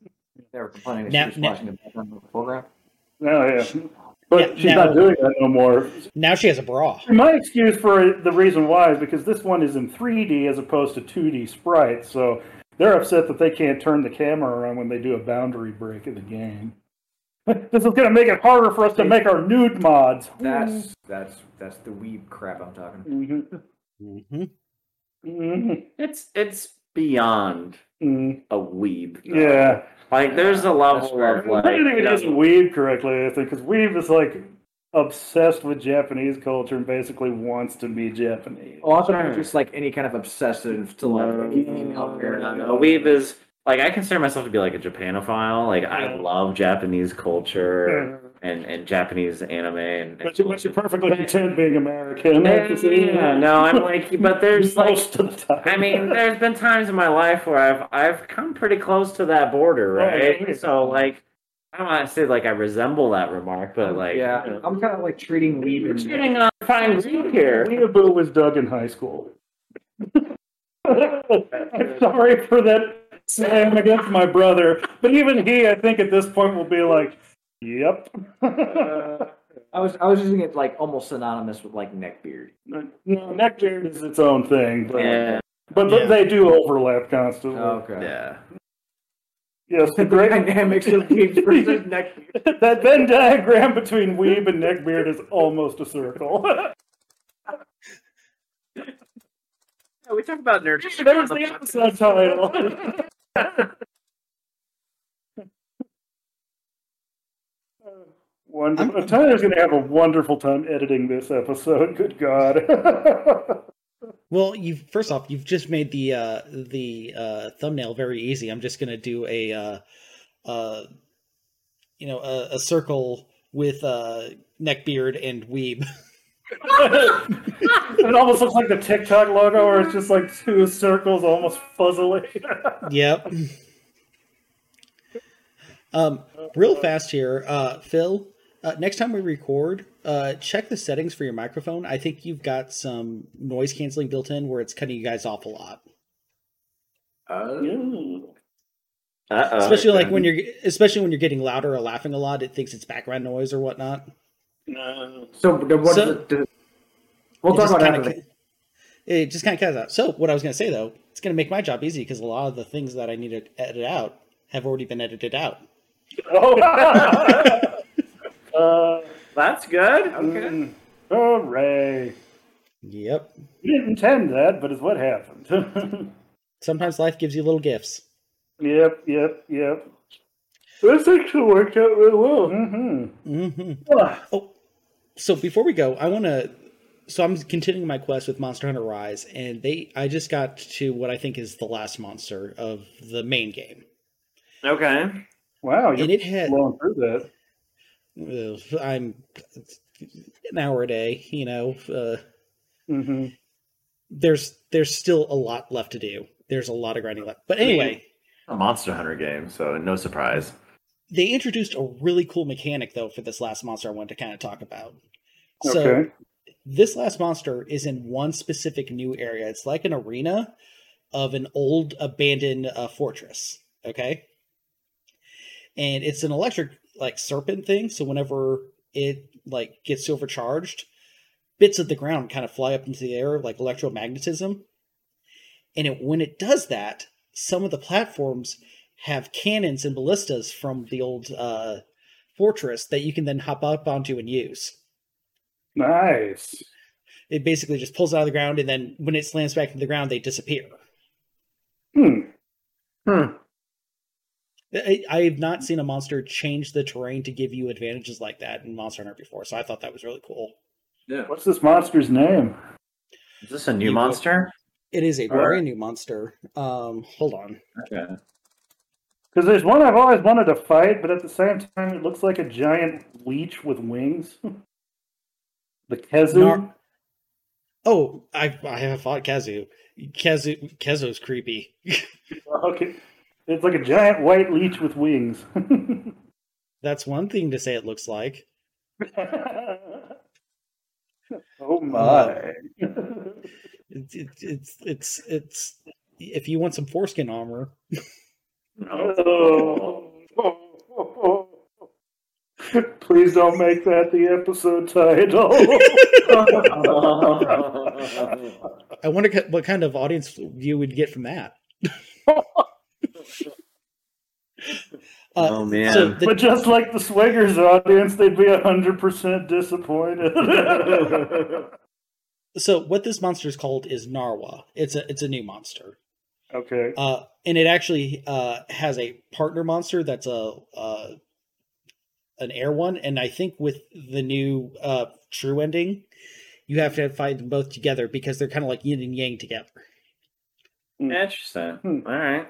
D: They were complaining that
A: Now-
D: she was
A: now-
D: flashing the background of the foreground.
B: Oh yeah. But
A: Yeah,
B: she's
A: now-
B: not doing that no more.
A: Now she has a bra.
B: My excuse for the reason why is because this one is in 3D as opposed to 2D sprites, so they're upset that they can't turn the camera around when they do a boundary break in the game. This is going to make it harder for us to make our nude mods.
D: That's that's that's the weeb crap I'm talking.
B: Mhm.
A: hmm
B: Mhm.
C: It's it's beyond
B: Mhm.
C: a weeb. though.
B: Yeah.
C: Like there's a level
D: fair.
C: of
B: I
C: like.
B: don't even
C: you know,
B: use weeb correctly, I think, because weeb is like obsessed with Japanese culture and basically wants to be Japanese.
D: I thought
C: Sure.
D: was just like any kind of obsessive to like
C: No,
D: female character.
C: no, no. Weeb is like I consider myself to be like a Japanophile. Like I love Japanese culture and, and Japanese anime and.
B: But you, but you're perfectly content being American.
C: yeah, yeah, no, I'm like, but there's like,
B: most of the time.
C: I mean, there's been times in my life where I've I've come pretty close to that border, oh, right?
B: yeah.
C: So like, I don't want to say like I resemble that remark, but like,
D: yeah,
C: you know,
D: I'm kind of like treating weeb
C: we're
D: and
C: shooting on uh, fine group here.
B: Weeaboo was dug in high school. I'm sorry for that slam against my brother, but even he, I think, at this point will be like, "Yep."
D: Uh, I was I was using it like almost synonymous with like neckbeard.
B: no, neckbeard is its own thing, but
C: Yeah,
B: but, but
A: Yeah.
B: they do overlap constantly.
D: Oh, okay.
C: yeah.
B: Yes, the
D: The
B: great
D: dynamics of weeb versus neckbeard.
B: that Venn diagram between weeb and neckbeard is almost a circle.
C: Yeah, we talk about nerd.
B: There's the episode title. Wonderful. Tyler's going to have a wonderful time editing this episode. Good God.
A: Well, you first off, you've just made the uh, the uh, thumbnail very easy. I'm just gonna do a uh, uh, you know a, a circle with uh, neckbeard and weeb.
B: it almost looks like the TikTok logo, where it's just like two circles, almost fuzzily.
A: yep. Um, real fast here, uh, Phil. Uh, next time we record, uh, check the settings for your microphone. I think you've got some noise canceling built in where it's cutting you guys off a lot,
C: Uh-oh.
A: especially like when you're, especially when you're getting louder or laughing a lot. It thinks it's background noise or whatnot.
B: No.
D: So then what
A: So-
D: is it? We'll talk
A: just
D: about
A: kinda
D: that.
A: ca- It just kind of cuts out. So what I was going to say though, it's going to make my job easy because a lot of the things that I need to edit out have already been edited out.
B: Oh. uh,
C: That's good. Okay.
B: mm, hooray.
A: Yep.
B: You didn't intend that, but it's what happened.
A: Sometimes life gives you little gifts.
B: yep, yep, yep.
C: This actually worked out really well.
B: Mm-hmm.
A: Mm-hmm.
B: Ah,
A: Oh, so before we go, I want to. So I'm continuing my quest with Monster Hunter Rise, and they. I just got to what I think is the last monster of the main game,
C: Okay.
B: wow, you're
A: and it had.
B: blowing through that.
A: uh, I'm an hour a day. You know, uh,
B: Mm-hmm.
A: there's there's still a lot left to do. There's a lot of grinding left. But anyway,
C: A Monster Hunter game, so no surprise.
A: They introduced a really cool mechanic though for this last monster I wanted to kind of talk about. So
B: Okay.
A: this last monster is in one specific new area. It's like an arena of an old abandoned uh, fortress. Okay, and it's an electric like serpent thing. So whenever it like gets overcharged, bits of the ground kind of fly up into the air like electromagnetism. And it, when it does that, some of the platforms have cannons and ballistas from the old uh, fortress that you can then hop up onto and use.
B: Nice.
A: It basically just pulls out of the ground, and then when it slams back into the ground, they disappear.
B: Hmm.
C: Hmm.
A: I, I have not seen a monster change the terrain to give you advantages like that in Monster Hunter before, so I thought that was really cool.
D: Yeah.
B: What's this monster's name?
C: Is this a new
A: You-
C: monster?
A: It is a
C: very
A: brand new monster. Um, hold on.
C: Okay.
B: Because there's one I've always wanted to fight, but at the same time, it looks like a giant leech with wings. the Khezu.
A: Nar- Oh, I I have fought Kazu. Kazu Khezu's creepy.
B: okay. It's like a giant white leech with wings.
A: That's one thing to say. It looks like.
B: oh my.
A: It's uh, it's it's it's, it's if you want some foreskin armor,
B: Oh. Please don't make that the episode title.
A: I wonder what kind of audience you would get from that. Uh,
C: oh man.
A: so the-
B: but just like the Swingers audience, they'd be 100% disappointed.
A: So what this monster is called is Narwa. It's a it's a new monster.
B: Okay.
A: Uh, and it actually uh, has a partner monster that's a uh, an air one, and I think with the new uh, true ending, you have to fight them both together because they're kind of like yin and yang together.
C: Interesting.
B: Hmm.
C: All right.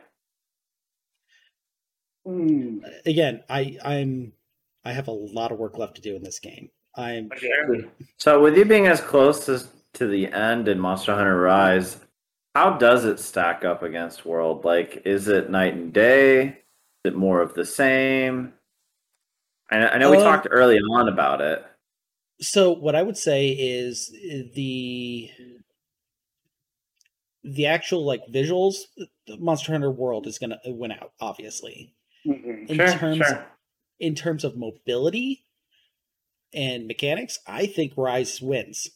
B: Hmm.
A: Again, I I'm I have a lot of work left to do in this game. I'm
C: So, with you being as close as to the end in Monster Hunter Rise, how does it stack up against World? Like, is it night and day? Is it more of the same? I, I know we
A: Uh,
C: talked early on about it.
A: so what I would say is uh, the the actual like visuals, the Monster Hunter World is gonna win out, obviously.
B: Mhm.
A: In
C: Sure,
A: terms
C: sure.
A: in terms of mobility and mechanics, I think Rise wins.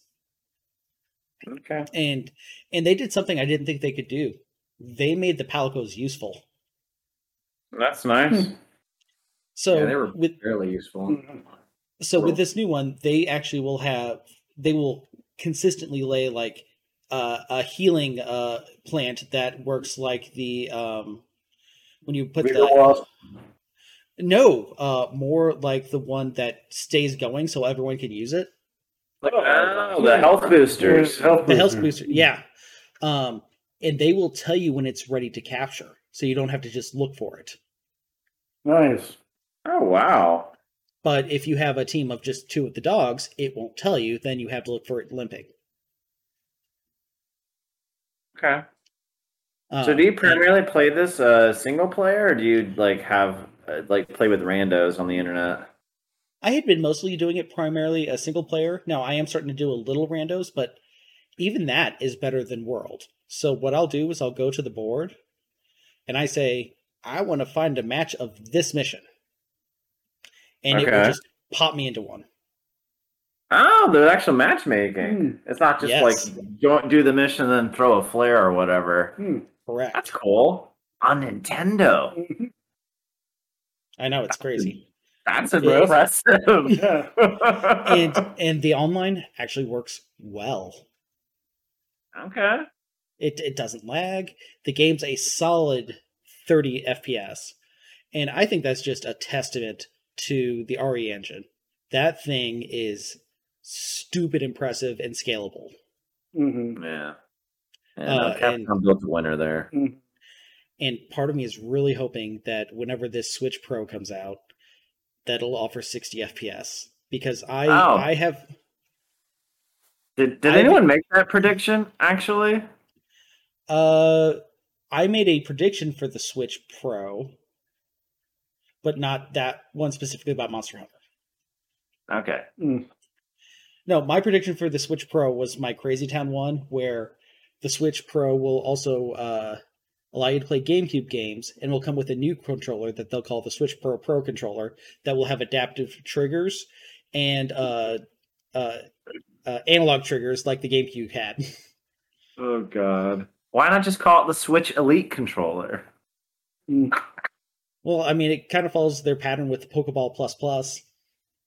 C: Okay.
A: And and they did something I didn't think they could do. They made the palicos useful.
C: That's nice.
A: So
D: Yeah, they were
A: with
D: fairly useful.
B: Mhm.
A: so with this new one, they actually will have they will consistently lay like uh, a healing uh, plant that works like the um, when you put
B: Bigger
A: the
B: wasp.
A: no uh, more like the one that stays going so everyone can use it.
C: Oh, the health boosters.
B: Health
A: the health
B: booster.
A: booster yeah um and they will tell you when it's ready to capture so you don't have to just look for it
B: Nice.
C: Oh, wow.
A: but if you have a team of just two of the dogs it won't tell you then you have to look for it limping
C: Okay.
A: um,
C: So, do you
A: and
C: primarily play this uh, single player, or do you like have uh, like play with randos on the internet?
A: I had been mostly doing it primarily a single player now i am starting to do a little randos but even that is better than world so what i'll do is i'll go to the board and i say i want to find a match of this mission and it will just pop me into one
C: Oh, there's actual matchmaking.
B: Hmm.
C: It's not just
A: Yes.
C: like don't do the mission and then throw a flare or whatever.
B: Hmm.
A: correct
C: That's cool. On Nintendo.
A: I know it's crazy
C: That's
A: Yeah.
C: impressive.
B: Yeah.
A: and and the online actually works well.
C: okay.
A: It it doesn't lag. The game's a solid 30 FPS. And I think that's just a testament to the RE engine. That thing is stupid impressive and scalable.
B: Mhm.
C: Yeah. And,
A: Uh,
C: Capcom built a winner there.
B: Mhm.
A: And part of me is really hoping that whenever this Switch Pro comes out, that it'll offer 60 FPS because I
C: Oh.
A: I have
C: Did Did
A: I-
C: anyone make that prediction? Actually,
A: Uh, I made a prediction for the Switch Pro, but not that one specifically about Monster Hunter.
C: okay.
A: No, my prediction for the Switch Pro was my Crazy Town one, where the Switch Pro will also uh, allow you to play GameCube games, and will come with a new controller that they'll call the Switch Pro Pro controller that will have adaptive triggers and uh, uh, uh, analog triggers like the GameCube had.
C: Oh god. Why not just call it the Switch Elite controller?
A: well, I mean, it kind of follows their pattern with the Pokeball Plus Plus.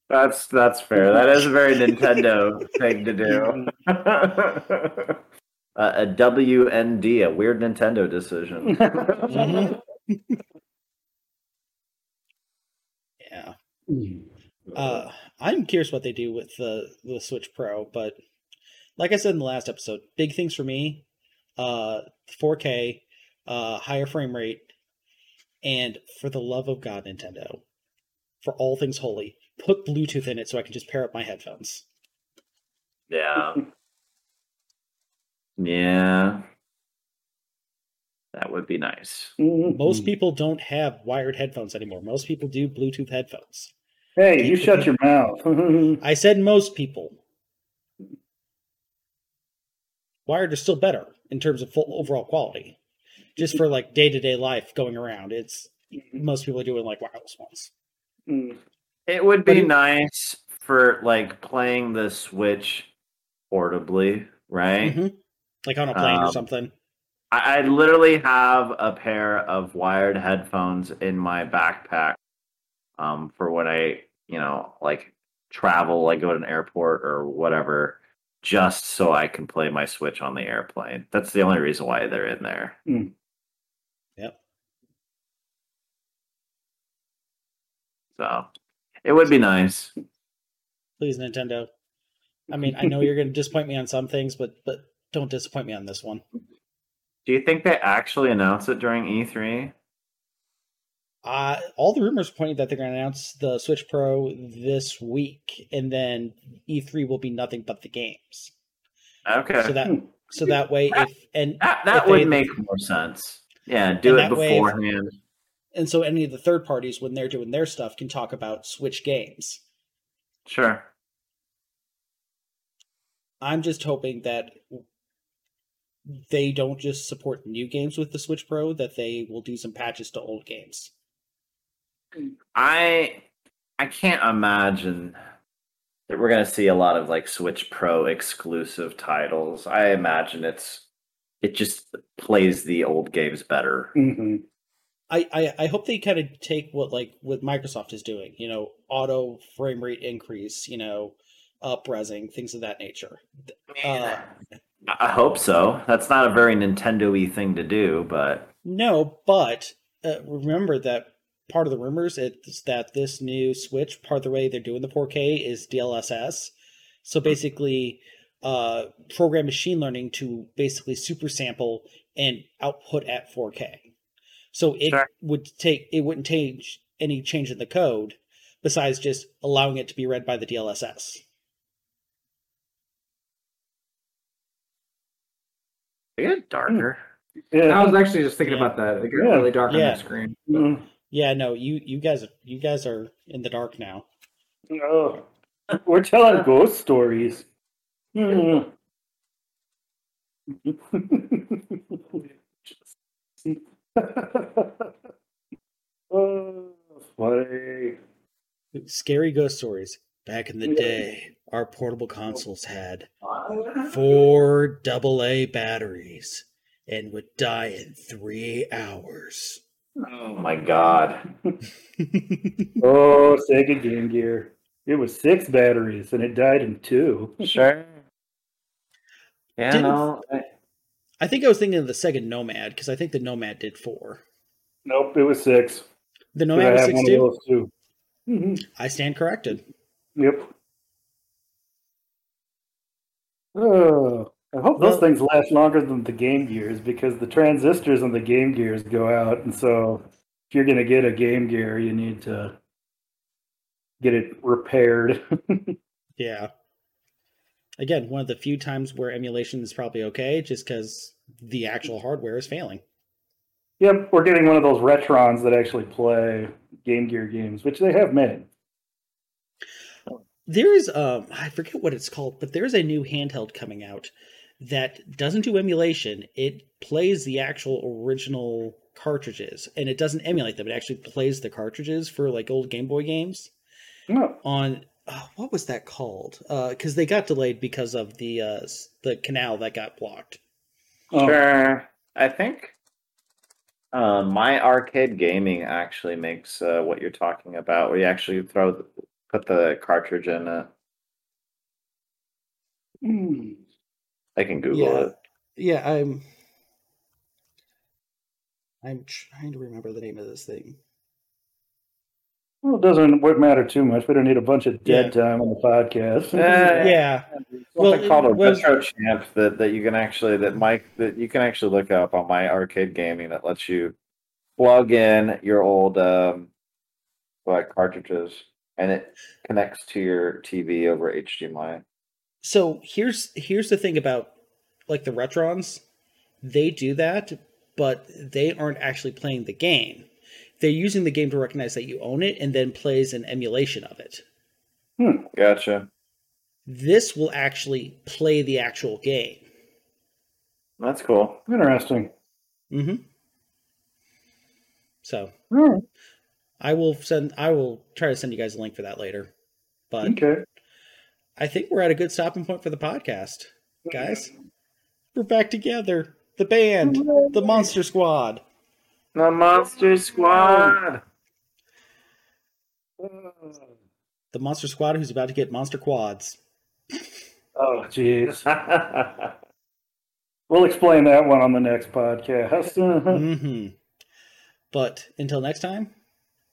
C: That's that's fair. That is a very Nintendo thing to do. Uh, a WND, a weird Nintendo decision.
A: Mhm. Yeah. Uh, I'm curious what they do with the the Switch Pro, but like I said in the last episode, big things for me: uh, 4K, uh, higher frame rate, and for the love of God, Nintendo, for all things holy, put Bluetooth in it so I can just pair up my headphones.
C: yeah. Yeah. That would be nice.
A: Most people don't have wired headphones anymore. Most people do Bluetooth headphones.
B: Hey, you shut your mouth.
A: I said most people. Wired is still better in terms of full overall quality. Just for like day to day life going around, it's most people are doing like wireless ones.
B: Mm.
C: It would be
A: it-
C: nice for like playing the Switch portably, right?
A: Mhm. Like on a plane or
C: Um,
A: something.
C: I, I literally have a pair of wired headphones in my backpack um, for when I, you know, like travel, like go to an airport or whatever, just so I can play my Switch on the airplane. That's the only reason why they're in there.
B: Mm.
A: Yep.
C: So it would be nice.
A: Please, Nintendo. I mean, I know you're going to disappoint me on some things, but but don't disappoint me on this one.
C: Do you think they actually announce it during E E3?
A: Uh, all the rumors pointing that they're going to announce the Switch Pro this week, and then E3 will be nothing but the games.
C: Okay.
A: So that
B: Hmm.
A: so that way, if and
C: that that
A: if
C: would
A: they-
C: make more sense. Yeah, do it
A: that way if-
C: beforehand.
A: and so any of the third parties when they're doing their stuff can talk about Switch games.
C: Sure.
A: I'm just hoping that they don't just support new games with the Switch Pro, that they will do some patches to old games.
C: I I can't imagine that we're gonna see a lot of like Switch Pro exclusive titles. I imagine it's it just plays the old games better.
B: Mhm.
A: I, I, I hope they kind of take what like what Microsoft is doing, you know, auto frame rate increase, you know, upresing, things of that nature. Uh,
C: I I hope so. That's not a very Nintendo-y thing to do, but
A: No, but uh, remember that part of the rumors is that this new Switch, part of the way they're doing the 4K is DLSS. So basically, uh, program machine learning to basically super sample and output at 4K. So it
C: Sure.
A: would take it wouldn't change any change in the code besides just allowing it to be read by the DLSS.
C: They get darker.
D: I was actually just thinking
A: Yeah.
D: about that. It got
B: Yeah.
D: really dark on
A: Yeah.
D: that screen.
B: Mm.
A: Yeah, no, you you guys you guys are in the dark now.
B: Oh. We're telling ghost stories. Mm. oh, funny.
A: Scary ghost stories. Back in the day, our portable consoles had four double A batteries and would die in three hours.
C: Oh my god.
B: Oh, Sega Game Gear. It was six batteries and it died in two.
C: Sure. Yeah,
A: Didn't-
C: no. I-
A: I think I was thinking of the Sega Nomad because I think the Nomad did four.
B: Nope, it was six.
A: The Nomad
B: I
A: was six
B: one of
A: too.
B: those too. Mhm.
A: I stand corrected.
B: Yep. Oh, I hope those things last longer than the Game Gears because the transistors on the Game Gears go out, and so if you're going to get a Game Gear, you need to get it repaired.
A: Yeah. Again, one of the few times where emulation is probably okay, just because the actual hardware is failing.
B: yep, we're getting one of those Retrons that actually play Game Gear games, which they have made.
A: There is um I forget what it's called, but there's a new handheld coming out that doesn't do emulation. It plays the actual original cartridges, and it doesn't emulate them. It actually plays the cartridges for like old Game Boy games
B: No.
A: on. Uh, what was that called? Because they got delayed because of the uh, the canal that got blocked.
B: Oh,
C: Sure. I think uh, my arcade gaming actually makes uh, what you're talking about, where you actually throw the, put the cartridge in it.
B: hmm.
C: I can Google
A: Yeah.
C: it.
A: Yeah, I'm. I'm trying to remember the name of this thing.
B: Well, it doesn't matter too much. We don't need a bunch of dead time on the podcast.
C: Yeah.
A: Yeah,
C: Something
A: Well,
C: called a
A: was-
C: retro champ that, that you can actually that Mike that you can actually look up on my arcade gaming that lets you plug in your old um like cartridges and it connects to your TV over HDMI.
A: so here's here's the thing about like the retrons they do that but they aren't actually playing the game they're using the game to recognize that you own it and then plays an emulation of it Hmm,
C: Gotcha.
A: this will actually play the actual game
C: That's cool.
B: Interesting.
A: mm-hmm so
B: All right.
A: I will send i will try to send you guys a link for that later but
B: Okay.
A: i think we're at a good stopping point for the podcast guys we're back together the band the monster squad
C: The Monster Squad.
A: the monster squad who's about to get monster quads
B: Oh, jeez. We'll explain that one on the next podcast.
A: hmm But until next time,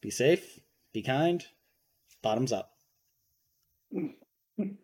A: be safe, be kind, bottoms up.